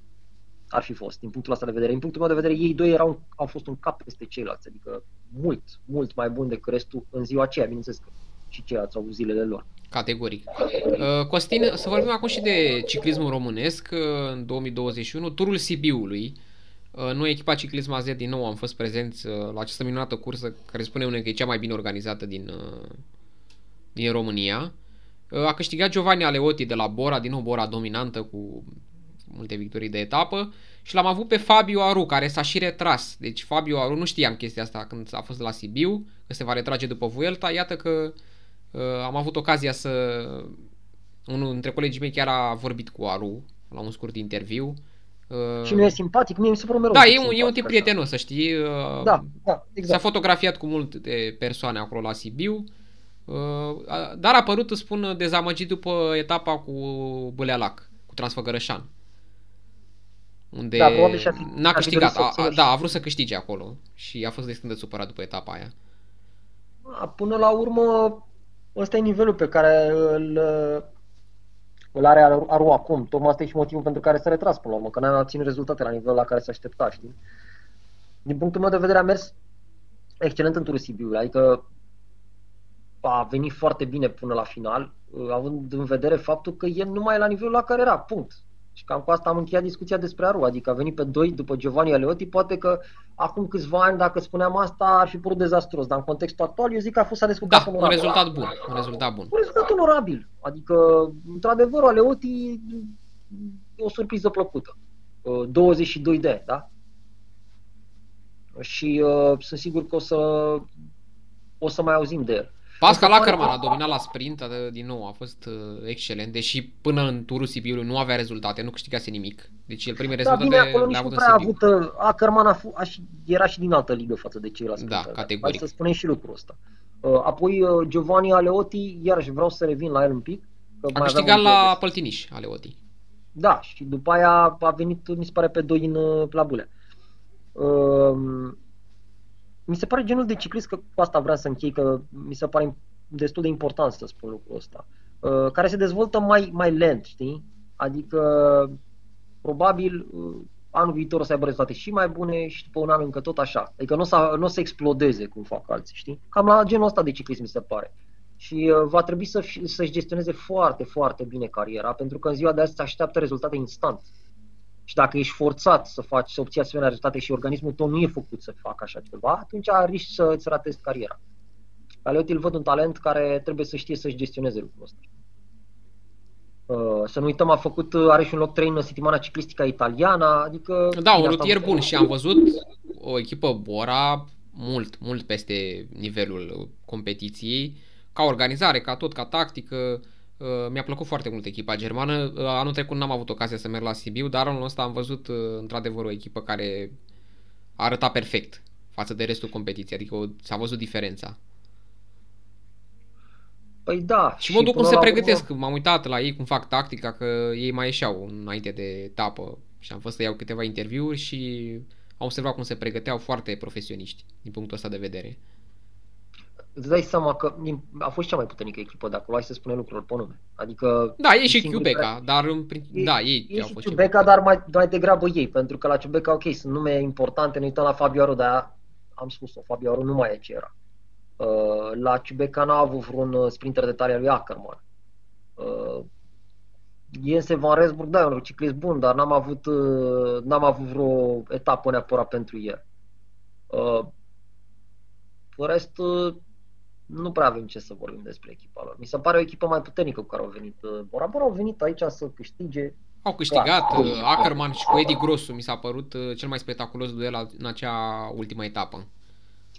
ar fi fost, din punctul ăsta de vedere. Din punctul meu de vedere, ei doi erau, au fost un cap peste ceilalți, adică mult, mult mai bun decât restul în ziua aceea, bineînțeles că și ceilalți au zilele lor. Categoric. Uh, Costin, să vorbim acum și de ciclismul românesc uh, în 2021, turul Sibiului. Uh, noi, echipa Ciclism AZ, din nou am fost prezenți la această minunată cursă care spune unul că e cea mai bine organizată din, din România. A câștigat Giovanni Aleotti de la Bora, din nou Bora dominantă cu multe victorii de etapă și l-am avut pe Fabio Aru, care s-a și retras. Deci Fabio Aru, nu știam chestia asta când a fost la Sibiu, că se va retrage după Vuelta. Iată că uh, am avut ocazia să... Unul dintre colegii mei chiar a vorbit cu Aru la un scurt interviu. Uh, și nu e simpatic, mie mi se pare mereu Da, e un, e un tip prietenos, să știi. Uh, da, da, exact. S-a fotografiat cu multe persoane acolo la Sibiu. Uh, dar a apărut, spun, dezamăgit după etapa cu Bălealac, cu Transfăgărășan unde da, probabil și-a fi, n-a câștigat, a, a, da, a vrut să câștige acolo și a fost destul de supărat după etapa aia. Până la urmă, ăsta e nivelul pe care îl, îl are Aru acum. Tocmai asta e și motivul pentru care s-a retras până la urmă, că n-a obținut rezultate la nivelul la care s-a aștepta, știi? Din punctul meu de vedere a mers excelent în turul Sibiu, adică a venit foarte bine până la final, având în vedere faptul că el nu mai e la nivelul la care era, punct. Și cam cu asta am încheiat discuția despre Aru, adică a venit pe doi după Giovanni Aleotti, poate că acum câțiva ani, dacă spuneam asta, ar fi părut dezastros, dar în contextul actual eu zic că a fost să descurcat da, un rezultat bun, un rezultat bun. Un rezultat onorabil, adică, într-adevăr, Aleotti e o surpriză plăcută. 22 uh, de, da? Și uh, sunt sigur că o să, o să mai auzim de el. Pascal Ackermann a dominat la sprint, din nou, a fost uh, excelent, deși până în turul Sibiului nu avea rezultate, nu câștigase nimic. Deci el primele da, rezultate bine, le-a avut în Sibiu. Avut, uh, Ackermann a, f- a, era și din altă ligă față de ceilalți. Da, categoric. Hai să spunem și lucrul ăsta. Uh, apoi Giovanni Aleotti, iarăși vreau să revin la el un pic. Că a câștigat la Păltiniș, Aleotti. Da, și după aia a venit, mi se pare, pe doi în la Bulea. Uh, mi se pare genul de ciclist, că cu asta vreau să închei, că mi se pare destul de important să spun lucrul ăsta, uh, care se dezvoltă mai, mai lent, știi? Adică, probabil, uh, anul viitor o să aibă rezultate și mai bune și după un an încă tot așa. Adică nu o să, nu o să explodeze cum fac alții, știi? Cam la genul ăsta de ciclism mi se pare. Și uh, va trebui să, să-și gestioneze foarte, foarte bine cariera, pentru că în ziua de azi se așteaptă rezultate instant. Și dacă ești forțat să faci, să obții asemenea rezultate și organismul tău nu e făcut să facă așa ceva, atunci riști să îți ratezi cariera. Aleotti îl văd un talent care trebuie să știe să-și gestioneze lucrul ăsta. Uh, să nu uităm, a făcut, are și un loc 3 în Sitimana Ciclistica Italiană, adică... Da, un rutier bun și am văzut o echipă Bora mult, mult peste nivelul competiției, ca organizare, ca tot, ca tactică, Uh, mi-a plăcut foarte mult echipa germană. Uh, anul trecut n-am avut ocazia să merg la Sibiu, dar anul ăsta am văzut uh, într-adevăr o echipă care a arătat perfect față de restul competiției, adică o, s-a văzut diferența. Păi da. Și modul cum se pregătesc, urmă... m-am uitat la ei cum fac tactica, că ei mai ieșeau înainte de etapă și am fost să iau câteva interviuri și am observat cum se pregăteau foarte profesioniști din punctul ăsta de vedere îți dai seama că a fost cea mai puternică echipă de acolo, hai să spunem lucrurile pe nume. Adică da, e și Quebeca, dar în prin... da, ei e au fost Quebeca, dar mai, mai degrabă ei, pentru că la Quebeca, ok, sunt nume importante, ne uităm la Fabio Aru, dar am spus-o, Fabio Aru nu mai e ce era. Uh, la Quebeca n-a avut vreun uh, sprinter de talia lui Ackerman. Uh, Jensen Van Rensburg, da, e un ciclist bun, dar n-am avut, uh, n-am avut vreo etapă neapărat pentru el. Uh, în rest, uh, nu prea avem ce să vorbim despre echipa lor. Mi se pare o echipă mai puternică cu care au venit. Bora Bora au venit aici să câștige. Au câștigat Clar. Uh, Ackerman și cu Eddie Grossu mi s-a părut uh, cel mai spectaculos duel în acea ultimă etapă.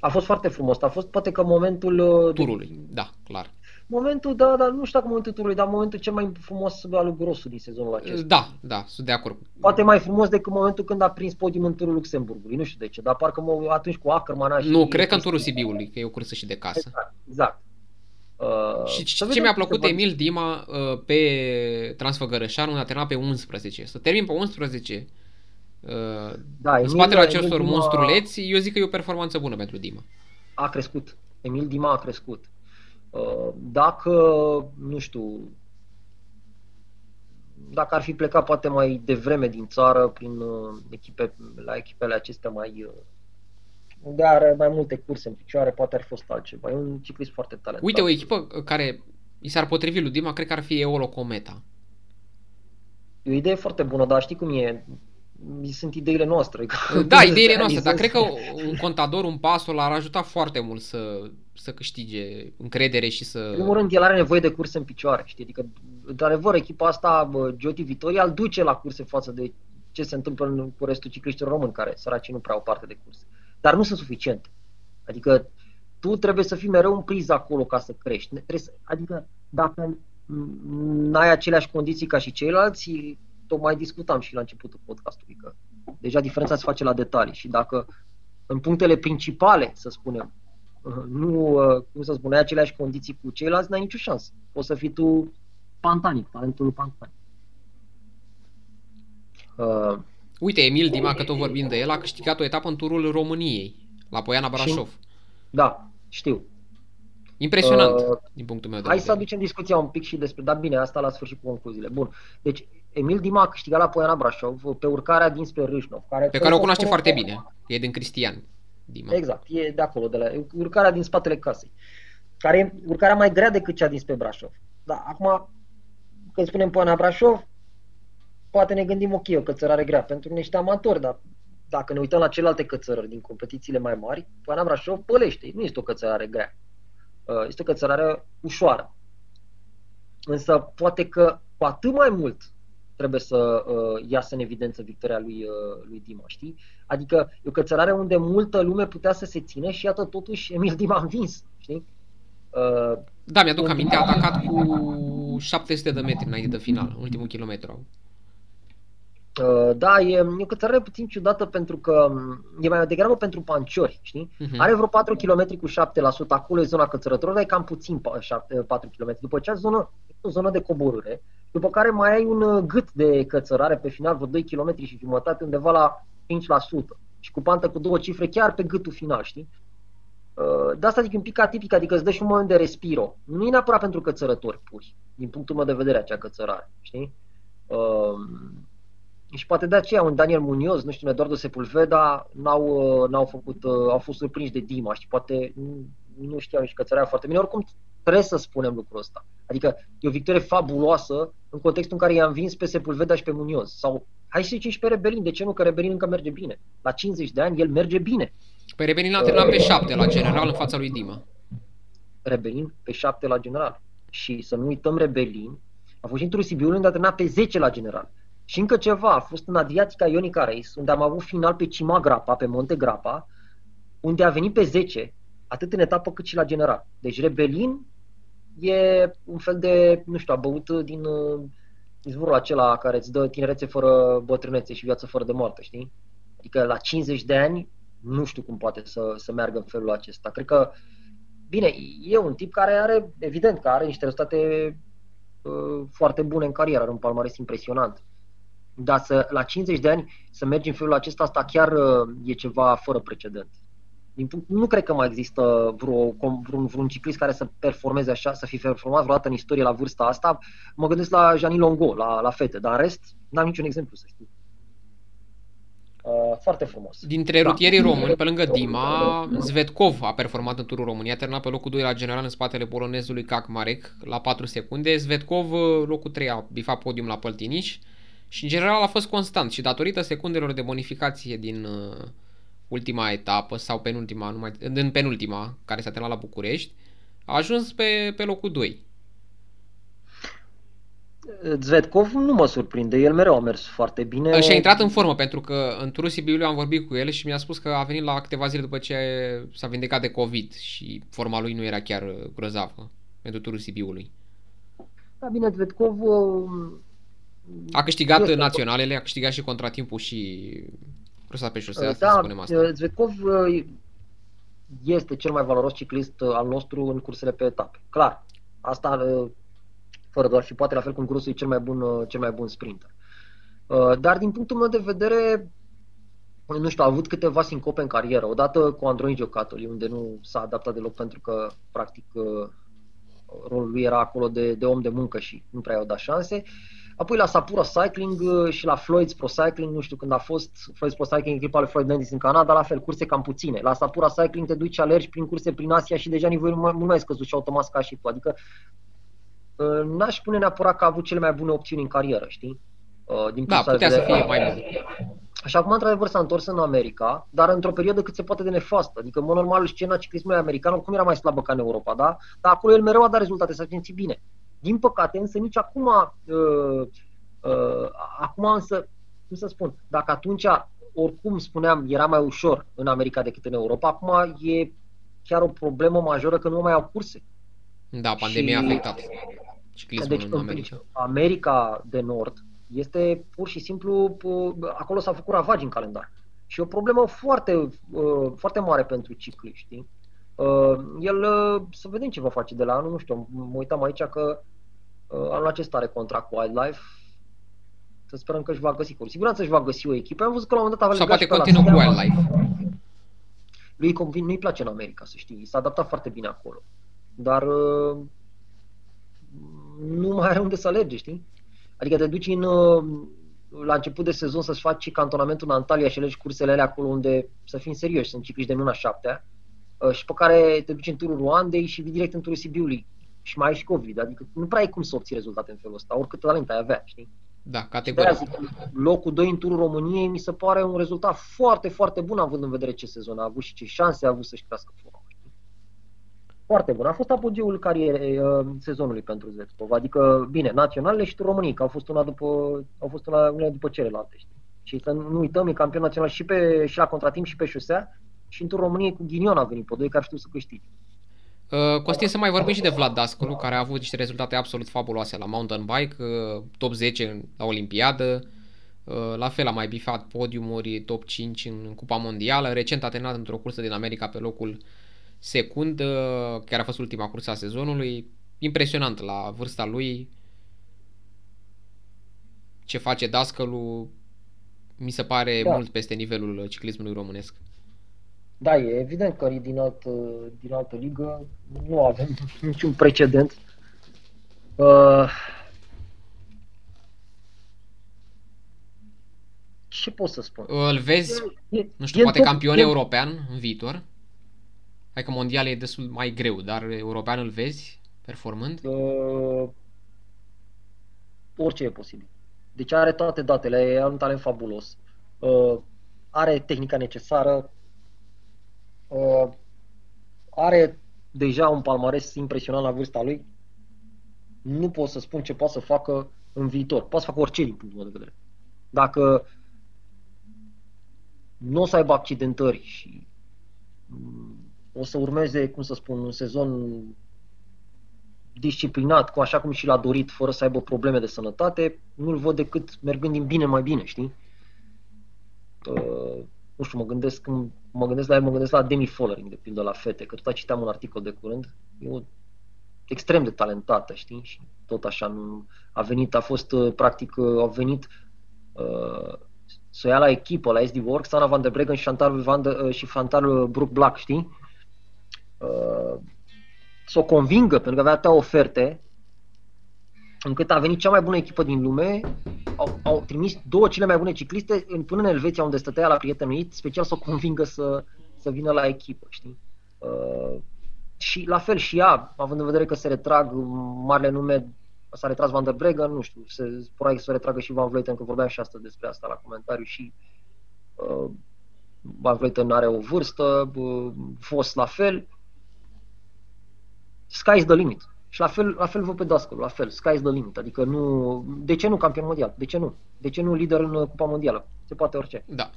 A fost foarte frumos. A fost poate că momentul... Uh, Turului, de... da, clar. Momentul, da, dar nu știu dacă momentul turului, dar momentul cel mai frumos al lui Grosu din sezonul acesta. Da, da, sunt de acord. Poate mai frumos decât momentul când a prins podium în turul Luxemburgului, nu știu de ce, dar parcă mă, atunci cu Ackerman și... Nu, cred că în turul Sibiului, că e o cursă și de casă. Exact, exact. Uh, și ce, ce mi-a plăcut Emil Dima uh, pe Transfăgărășan, unde a terminat pe 11. Să termin pe 11 uh, da, în spatele acestor Emil monstruleți, eu zic că e o performanță bună pentru Dima. A crescut. Emil Dima a crescut. Uh, dacă, nu știu, dacă ar fi plecat poate mai devreme din țară prin uh, echipe, la echipele acestea mai uh, unde are mai multe curse în picioare, poate ar fi fost altceva. E un ciclist foarte talentat. Uite, o echipă care i s-ar potrivi lui Dima, cred că ar fi Eolo Cometa. E o idee foarte bună, dar știi cum e? sunt ideile noastre. Da, ideile [LAUGHS] noastre, dar cred că un contador, un pasul ar ajuta foarte mult să, să câștige încredere și să... În primul rând, el are nevoie de curse în picioare, știi? Adică, într-adevăr, echipa asta, Joti Vitoria, îl duce la curse față de ce se întâmplă cu restul cicliștilor români, care săracii nu prea au parte de curse. Dar nu sunt suficiente. Adică tu trebuie să fii mereu în priză acolo ca să crești. Să, adică dacă n-ai aceleași condiții ca și ceilalți, tocmai discutam și la începutul podcastului că deja diferența se face la detalii și dacă în punctele principale, să spunem, nu, cum să spun, ai aceleași condiții cu ceilalți, n-ai nicio șansă. O să fii tu pantanic, talentul pantanic. Uh, Uite, Emil Dima, că tot vorbim de el, a câștigat o etapă în turul României, la Poiana Brașov. Și, da, știu. Impresionant, uh, din punctul meu de vedere. Hai să aducem discuția un pic și despre, dar bine, asta la sfârșit cu concluziile. Bun, deci Emil Dima a câștigat la Poiana Brașov pe urcarea dinspre Râșnov. Care pe care o cunoaște foarte bine. E din Cristian Dima. Exact, e de acolo, de la urcarea din spatele casei. Care e urcarea mai grea decât cea dinspre Brașov. Da, acum, când spunem Poiana Brașov, poate ne gândim, ok, o cățărare grea pentru niște amatori, dar dacă ne uităm la celelalte cățărări din competițiile mai mari, Poiana Brașov pălește, nu este o cățărare grea. Uh, este o cățărare ușoară. Însă poate că cu atât mai mult trebuie să uh, iasă în evidență victoria lui, uh, lui Dima, știi? Adică e o cățărare unde multă lume putea să se țină și iată totuși Emil Dima a învins, știi? Uh, da, mi-aduc aminte, a atacat cu 700 de metri înainte de final, ultimul kilometru. Uh, da, e, e o cățărare puțin ciudată pentru că um, e mai degrabă pentru panciori, știi? Uh-huh. Are vreo 4 km cu 7%, acolo e zona cățărătorilor, dar e cam puțin 7, 4 km. După ce zonă, o zonă de coborâre, după care mai ai un uh, gât de cățărare pe final, vreo 2 km și jumătate, undeva la 5%. Și cu pantă cu două cifre chiar pe gâtul final, știi? Uh, de asta zic un pic atipic, adică îți dă și un moment de respiro. Nu e neapărat pentru cățărători puri, din punctul meu de vedere, acea cățărare, știi? și poate de aceea un Daniel Munoz, nu știu, un Eduardo Sepulveda n-au, uh, n-au făcut, uh, au fost surprinși de Dima și poate nu, nu știau nici cățărea foarte bine. Oricum trebuie să spunem lucrul ăsta. Adică e o victorie fabuloasă în contextul în care i-am vins pe Sepulveda și pe Munoz. Sau hai să zicem și pe Rebelin. De ce nu? Că Rebelin încă merge bine. La 50 de ani el merge bine. Pe Rebelin a terminat uh, pe 7 la general în fața lui Dima. Rebelin pe 7 la general. Și să nu uităm Rebelin, a fost într-un Sibiu unde a terminat pe 10 la general. Și încă ceva, a fost în Adriatica Ionica Race, unde am avut final pe Cima Grapa, pe Monte Grapa, unde a venit pe 10, atât în etapă cât și la general. Deci Rebelin e un fel de, nu știu, a băut din uh, izvorul acela care îți dă tinerețe fără bătrânețe și viață fără de moarte, știi? Adică la 50 de ani nu știu cum poate să, să meargă în felul acesta. Cred că, bine, e un tip care are, evident că are niște rezultate uh, foarte bune în carieră, are un palmares impresionant. Dar să, la 50 de ani să mergi în felul acesta, asta chiar uh, e ceva fără precedent. Din punct, nu cred că mai există vreo, vreun, vreun ciclist care să performeze așa, să fi performat vreodată în istorie la vârsta asta. Mă gândesc la Jani Longo, la, la fete, dar în rest n-am niciun exemplu, să știu. Uh, foarte frumos. Dintre da. rutierii români, pe lângă Dima, Zvetkov a performat în turul României, a terminat pe locul 2 la general în spatele polonezului Marek la 4 secunde. Zvetkov, uh, locul 3, a bifat podium la Păltiniș și în general a fost constant și datorită secundelor de bonificație din uh, ultima etapă sau penultima, numai, în penultima, care s-a terminat la București, A ajuns pe, pe locul 2. Zvetkov nu mă surprinde, el mereu a mers foarte bine. Și a intrat în formă, pentru că în turul Sibiului am vorbit cu el și mi-a spus că a venit la câteva zile după ce s-a vindecat de COVID și forma lui nu era chiar grozavă pentru turul Sibiului. Da, bine, Zvetkov... A câștigat este naționalele, a câștigat și contratimpul și cursa pe șosea, da, să spunem asta. Zvetkov este cel mai valoros ciclist al nostru în cursele pe etape. Clar, asta fără doar și poate la fel cum Grosu e cel mai bun, uh, cel mai bun sprinter. Uh, dar din punctul meu de vedere, nu știu, a avut câteva sincope în carieră. Odată cu Androni Giocatoli, unde nu s-a adaptat deloc pentru că, practic, uh, rolul lui era acolo de, de om de muncă și nu prea i-au dat șanse. Apoi la Sapura Cycling și la Floyd's Pro Cycling, nu știu când a fost Floyd's Pro Cycling, echipa lui Floyd Landis în Canada, la fel, curse cam puține. La Sapura Cycling te duci, alergi prin curse prin Asia și deja nivelul mult mai scăzut și automat ca și tu. Adică Uh, n-aș spune neapărat că a avut cele mai bune opțiuni în carieră, știi? Uh, din da, putea să fie mai bun. Și acum, într-adevăr, s-a întors în America, dar într-o perioadă cât se poate de nefastă. Adică, în mod normal, scena ciclismului american cum era mai slabă ca în Europa, da? Dar acolo el mereu a dat rezultate, s-a simțit bine. Din păcate, însă, nici acum, uh, uh, acum însă, cum să spun, dacă atunci, oricum spuneam, era mai ușor în America decât în Europa, acum e chiar o problemă majoră că nu mai au curse. Da, pandemia și... a afectat ciclismul deci, în America. America de Nord este pur și simplu, acolo s-au făcut ravagi în calendar. Și e o problemă foarte, uh, foarte mare pentru cicliști. Uh, el, uh, să vedem ce va face de la anul, nu știu, mă uitam aici că anul acesta are contract cu Wildlife, să sperăm că își va găsi, cu siguranță își va găsi o echipă. Am văzut că la un moment dat avea Sau poate continuă cu Wildlife. Lui convin, nu-i place în America, să știi, s-a adaptat foarte bine acolo. Dar uh, nu mai are unde să alerge, știi? Adică te duci în, uh, la început de sezon să-ți faci cantonamentul în Antalya și alegi cursele alea acolo unde, să fim serioși, sunt cicliști de luna șaptea uh, și pe care te duci în turul Ruandei și vii direct în turul Sibiului și mai ai și COVID, adică nu prea ai cum să obții rezultate în felul ăsta, oricât talent ai avea, știi? Da, categoric. Zic, locul 2 în turul României mi se pare un rezultat foarte, foarte bun având în vedere ce sezon a avut și ce șanse a avut să-și crească forma foarte bun. A fost apogeul carierei uh, sezonului pentru Zvetkov. Adică, bine, naționalele și România, că au fost una după, au fost una, una după celelalte. Știi? Și să nu uităm, e campion național și, pe, și la contratimp și pe șosea și în România cu Ghinion a venit pe doi care știu să câștige. Uh, Costin, să mai vorbim și de Vlad Dascălu, care a avut niște rezultate absolut fabuloase la mountain bike, uh, top 10 la Olimpiadă, uh, la fel a mai bifat podiumuri top 5 în Cupa Mondială, recent a terminat într-o cursă din America pe locul secund, chiar a fost ultima cursă a sezonului, impresionant la vârsta lui, ce face dascălul, mi se pare da. mult peste nivelul ciclismului românesc. Da, e evident că din, alt, din altă ligă nu avem [LAUGHS] niciun precedent. Uh, ce pot să spun? Îl vezi, e, nu știu, e poate campion e, european în viitor? Hai că mondial e destul mai greu, dar european îl vezi performând? Uh, orice e posibil. Deci are toate datele, are un talent fabulos. Uh, are tehnica necesară. Uh, are deja un palmares impresionant la vârsta lui. Nu pot să spun ce poate să facă în viitor. Poate să facă orice din punctul meu de vedere. Dacă nu o să aibă accidentări și o să urmeze, cum să spun, un sezon disciplinat, cu așa cum și l-a dorit, fără să aibă probleme de sănătate, nu-l văd decât mergând din bine mai bine, știi? Uh, nu știu, mă gândesc, mă gândesc la el, mă gândesc la Demi Follering, de pildă, la fete, că tot citeam un articol de curând, e o extrem de talentată, știi? Și tot așa nu, a venit, a fost, uh, practic, uh, a venit uh, să o ia la echipă, la SD Works, Ana Van der Breggen și Chantal, Van de, uh, și Chantal Brook Black, știi? Uh, să o convingă, pentru că avea atâtea oferte, încât a venit cea mai bună echipă din lume, au, au trimis două cele mai bune cicliste până în Elveția, unde stătea la prietenul special să o convingă să, să vină la echipă, știi? Uh, și la fel și ea, având în vedere că se retrag marile nume, s-a retras Van der Breggen, nu știu, se probabil să se retragă și Van Vleuten, că vorbeam și astăzi despre asta la comentariu și uh, Van Vleuten are o vârstă, uh, fost la fel, sky is the limit. Și la fel, la fel vă pe dascăl, la fel, sky is the limit. Adică nu, de ce nu campion mondial? De ce nu? De ce nu lider în Cupa Mondială? Se poate orice. Da.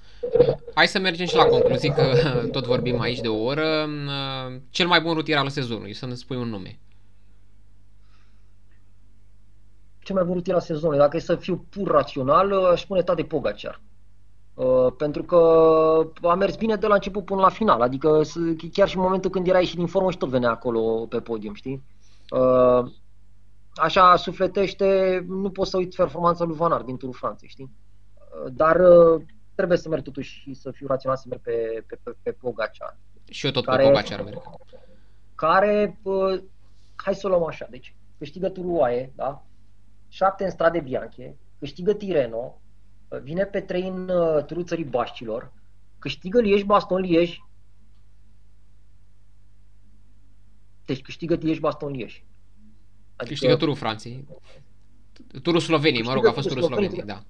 Hai să mergem și la concluzii, că [LAUGHS] tot vorbim aici de o oră. Cel mai bun rutier al sezonului, să ne spui un nume. Cel mai bun rutier al sezonului, dacă e să fiu pur rațional, aș spune Tade Pogacar. Uh, pentru că a mers bine de la început până la final, adică chiar și în momentul când era ieșit din formă și tot venea acolo pe podium, știi? Uh, așa sufletește, nu pot să uit performanța lui Van Aert din Turul Franței, știi? Uh, dar trebuie să merg totuși și să fiu rațional să merg pe, pe, pe, pe Pogacar. Și eu tot care, pe Pogacar merg. Care, hai să o luăm așa, deci câștigă Turul UAE, da? Șapte în strade bianche, câștigă Tireno, vine pe trei în uh, turul țării Baștilor, câștigă Lieș, Baston, Lieș. Deci câștigă Lieș, Baston, Lieș. Adică... Câștigă turul Franței. Turul Sloveniei, mă rog, a fost turul Sloveniei, da.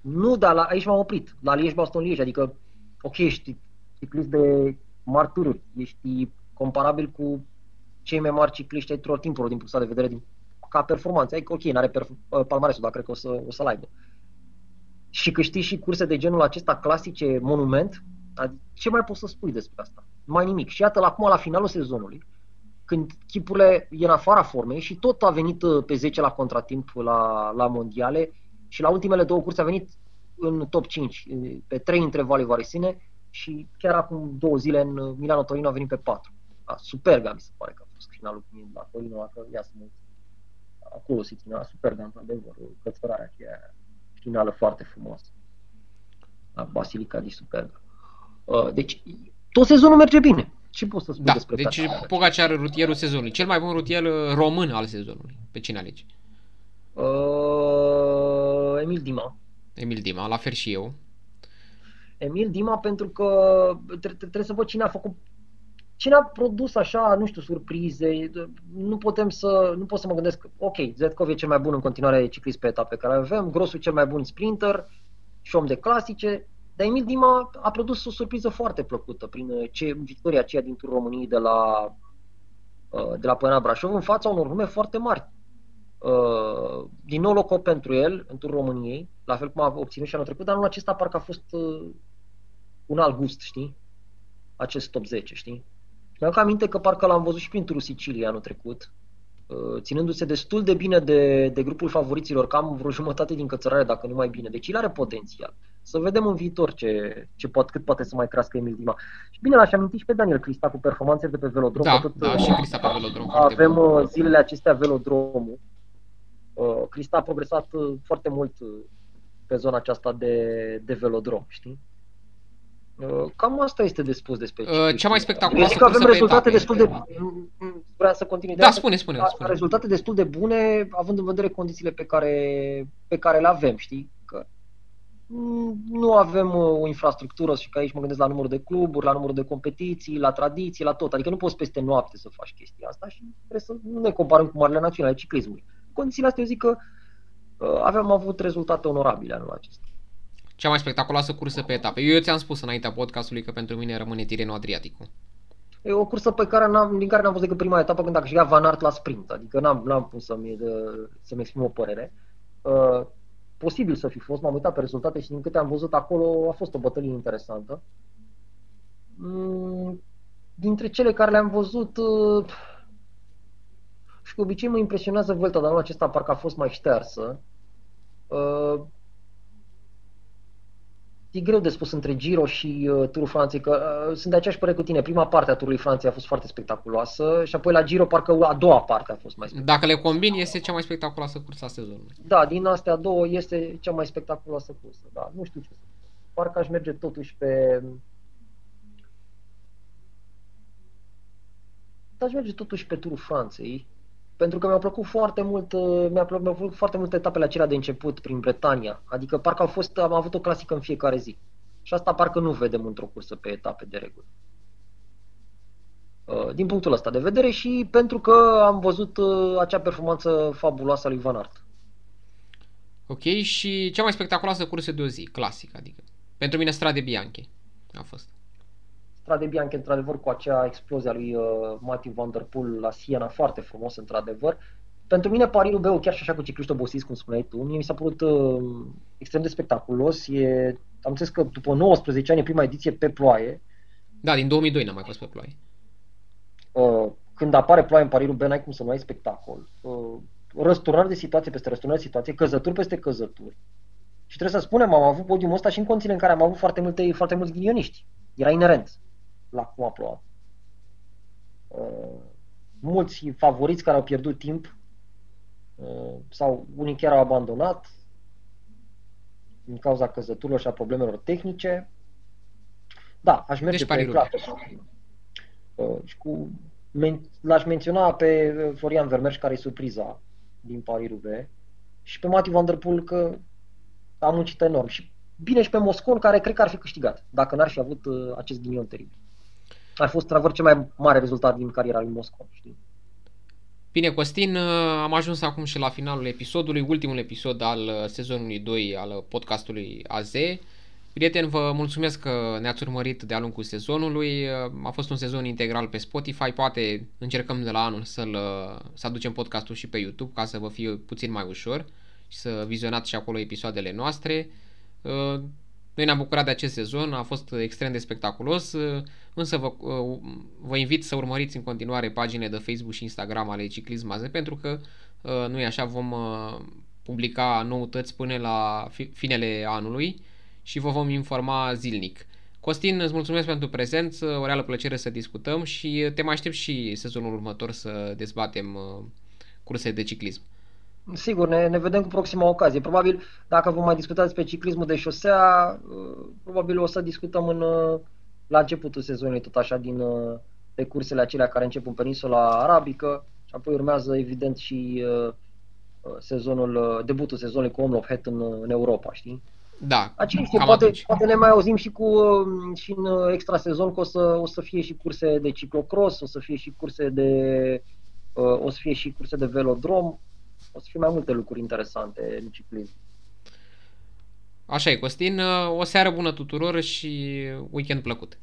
Nu, dar la, aici m-am oprit, la Lieș, Baston, Lieș, adică, ok, ești ciclist de mari tururi, ești comparabil cu cei mai mari cicliști ai tuturor timpurilor din punctul de vedere din, ca performanță. Adică, ok, n-are perf- palmaresul, dar cred că o, să, o să-l aibă. Uh, și câștigi și curse de genul acesta clasice, monument, ce mai poți să spui despre asta? Mai nimic. Și iată, acum, la finalul sezonului, când chipurile e în afara formei și tot a venit uh, pe 10 la contratimp la, la mondiale și la ultimele două curse a venit în top 5, uh, pe 3 între Vale Varesine și chiar acum două zile în uh, Milano Torino a venit pe 4. Da, superga mi se pare că a fost finalul la Torino, că ia să mă acolo se ținea superga, într-adevăr, cățărarea aceea finală foarte frumoasă. La Basilica de Superga. Uh, deci, tot sezonul merge bine. Ce poți să spui da, despre deci Pogacar rutierul sezonului. Cel mai bun rutier uh, român al sezonului. Pe cine alegi? Uh, Emil Dima. Emil Dima, la fel și eu. Emil Dima pentru că trebuie să văd cine a făcut cine a produs așa, nu știu, surprize, nu putem să, nu pot să mă gândesc, ok, Zetkov e cel mai bun în continuare ciclist pe etape care avem, Grosul cel mai bun sprinter și om de clasice, dar Emil Dima a produs o surpriză foarte plăcută prin ce, victoria aceea din Turul României de la, uh, de la Păna Brașov în fața unor nume foarte mari. Uh, din nou loc pentru el în Turul României, la fel cum a obținut și anul trecut, dar anul acesta parcă a fost uh, un alt gust, știi? Acest top 10, știi? Mi-am aminte că parcă l-am văzut și prin turul Siciliei anul trecut, uh, ținându-se destul de bine de, de grupul favoriților, cam vreo jumătate din cățărare, dacă nu mai bine. Deci el are potențial. Să vedem în viitor ce, ce poate, cât poate să mai crească Emil Dima. Și bine, l-aș aminti și pe Daniel Crista cu performanțe de pe velodrom. Da, tot, da, și Crista pe velodrom. Avem bun. Uh, zilele acestea velodromul. Uh, Crista a progresat foarte mult pe zona aceasta de, de velodrom, știi? Uh, cam asta este de spus despre uh, Cea mai spectaculoasă că avem rezultate destul de... Vreau să continui. Da, spune, spune, spune. Rezultate destul de bune, având în vedere condițiile pe care, pe care le avem, știi? Că nu avem uh, o infrastructură și că aici mă gândesc la numărul de cluburi, la numărul de competiții, la tradiții, la tot. Adică nu poți peste noapte să faci chestia asta și trebuie să nu ne comparăm cu marile naționale ciclismului. Condițiile astea eu zic că uh, avem avut rezultate onorabile anul acesta cea mai spectaculoasă cursă pe etape. Eu ți-am spus înaintea podcastului că pentru mine rămâne Tireno Adriaticu. E o cursă pe care n-am, din care n-am văzut decât prima etapă când a câștigat Van Aert la sprint. Adică n-am, n-am pus să-mi, să-mi exprim o părere. Uh, posibil să fi fost, m-am uitat pe rezultate și din câte am văzut acolo a fost o bătălie interesantă. Mm, dintre cele care le-am văzut, uh, și cu obicei mă impresionează Vuelta, dar anul acesta parcă a fost mai ștearsă. Uh, E greu de spus între Giro și uh, Turul Franței, că uh, sunt de aceeași părere cu tine. Prima parte a Turului Franței a fost foarte spectaculoasă și apoi la Giro parcă a doua parte a fost mai spectaculoasă. Dacă le combini, este cea mai spectaculoasă cursă a sezonului. Da, din astea două este cea mai spectaculoasă cursă. Da, nu știu ce să Parcă aș merge totuși pe... Aș merge totuși pe Turul Franței, pentru că mi-au plăcut foarte mult, uh, mi-au plăcut, mi plăcut foarte mult etapele acelea de început prin Bretania. Adică parcă au fost, am avut o clasică în fiecare zi. Și asta parcă nu vedem într-o cursă pe etape de regulă. Uh, din punctul ăsta de vedere și pentru că am văzut uh, acea performanță fabuloasă a lui Van Aert. Ok, și cea mai spectaculoasă cursă de o zi, clasică, adică. Pentru mine Strade Bianche a fost. Strade Bianche, într-adevăr, cu acea explozie a lui uh, Matthew Van Der Poel la Siena, foarte frumos, într-adevăr. Pentru mine, Paris Roubaix, chiar și așa cu cicliști obosiți, cum spuneai tu, mie mi s-a părut uh, extrem de spectaculos. E, am înțeles că după 19 ani, prima ediție pe ploaie. Da, din 2002 n-am mai fost pe ploaie. Uh, când apare ploaie în Paris Roubaix, n-ai cum să nu ai spectacol. Uh, răsturnări de situație peste răsturnări de situație, căzături peste căzături. Și trebuie să spunem, am avut podiumul ăsta și în condițiile în care am avut foarte, multe, foarte mulți ghinioniști. Era inerent la cum a plouat. Uh, mulți favoriți care au pierdut timp uh, sau unii chiar au abandonat din cauza căzăturilor și a problemelor tehnice. Da, aș merge deci, pe clar. Uh, și cu, men, l-aș menționa pe Florian Vermeer care e surpriza din Paris-Roubaix și pe Mati Van Der Poel că a muncit enorm. Și bine și pe Moscon, care cred că ar fi câștigat, dacă n-ar fi avut uh, acest ghinion teribil. Ar fi fost, într cel mai mare rezultat din cariera lui Moscon, știi? Bine, Costin, uh, am ajuns acum și la finalul episodului, ultimul episod al uh, sezonului 2 al podcastului AZ. Prieteni, vă mulțumesc că ne-ați urmărit de-a lungul sezonului. A fost un sezon integral pe Spotify. Poate încercăm de la anul să-l, să aducem podcastul și pe YouTube ca să vă fie puțin mai ușor și să vizionați și acolo episoadele noastre. Uh, noi ne-am bucurat de acest sezon, a fost extrem de spectaculos, uh, însă vă, uh, vă invit să urmăriți în continuare paginile de Facebook și Instagram ale Ciclism AZ, pentru că nu e așa, vom publica noutăți până la finele anului și vă vom informa zilnic. Costin, îți mulțumesc pentru prezență, o reală plăcere să discutăm și te mai aștept și sezonul următor să dezbatem curse de ciclism. Sigur, ne, ne vedem cu proxima ocazie. Probabil, dacă vom mai discuta despre ciclismul de șosea, uh, probabil o să discutăm în, uh, la începutul sezonului, tot așa, din de uh, cursele acelea care încep în peninsula arabică și apoi urmează, evident, și sezonul, debutul sezonului cu Omlop Het în, în Europa, știi? Da, Aceea poate, poate ne mai auzim și cu și în extra sezon că o să, o să fie și curse de ciclocross, o să fie și curse de o să fie și curse de velodrom, o să fie mai multe lucruri interesante în ciclism. Așa e, Costin. O seară bună tuturor și weekend plăcut!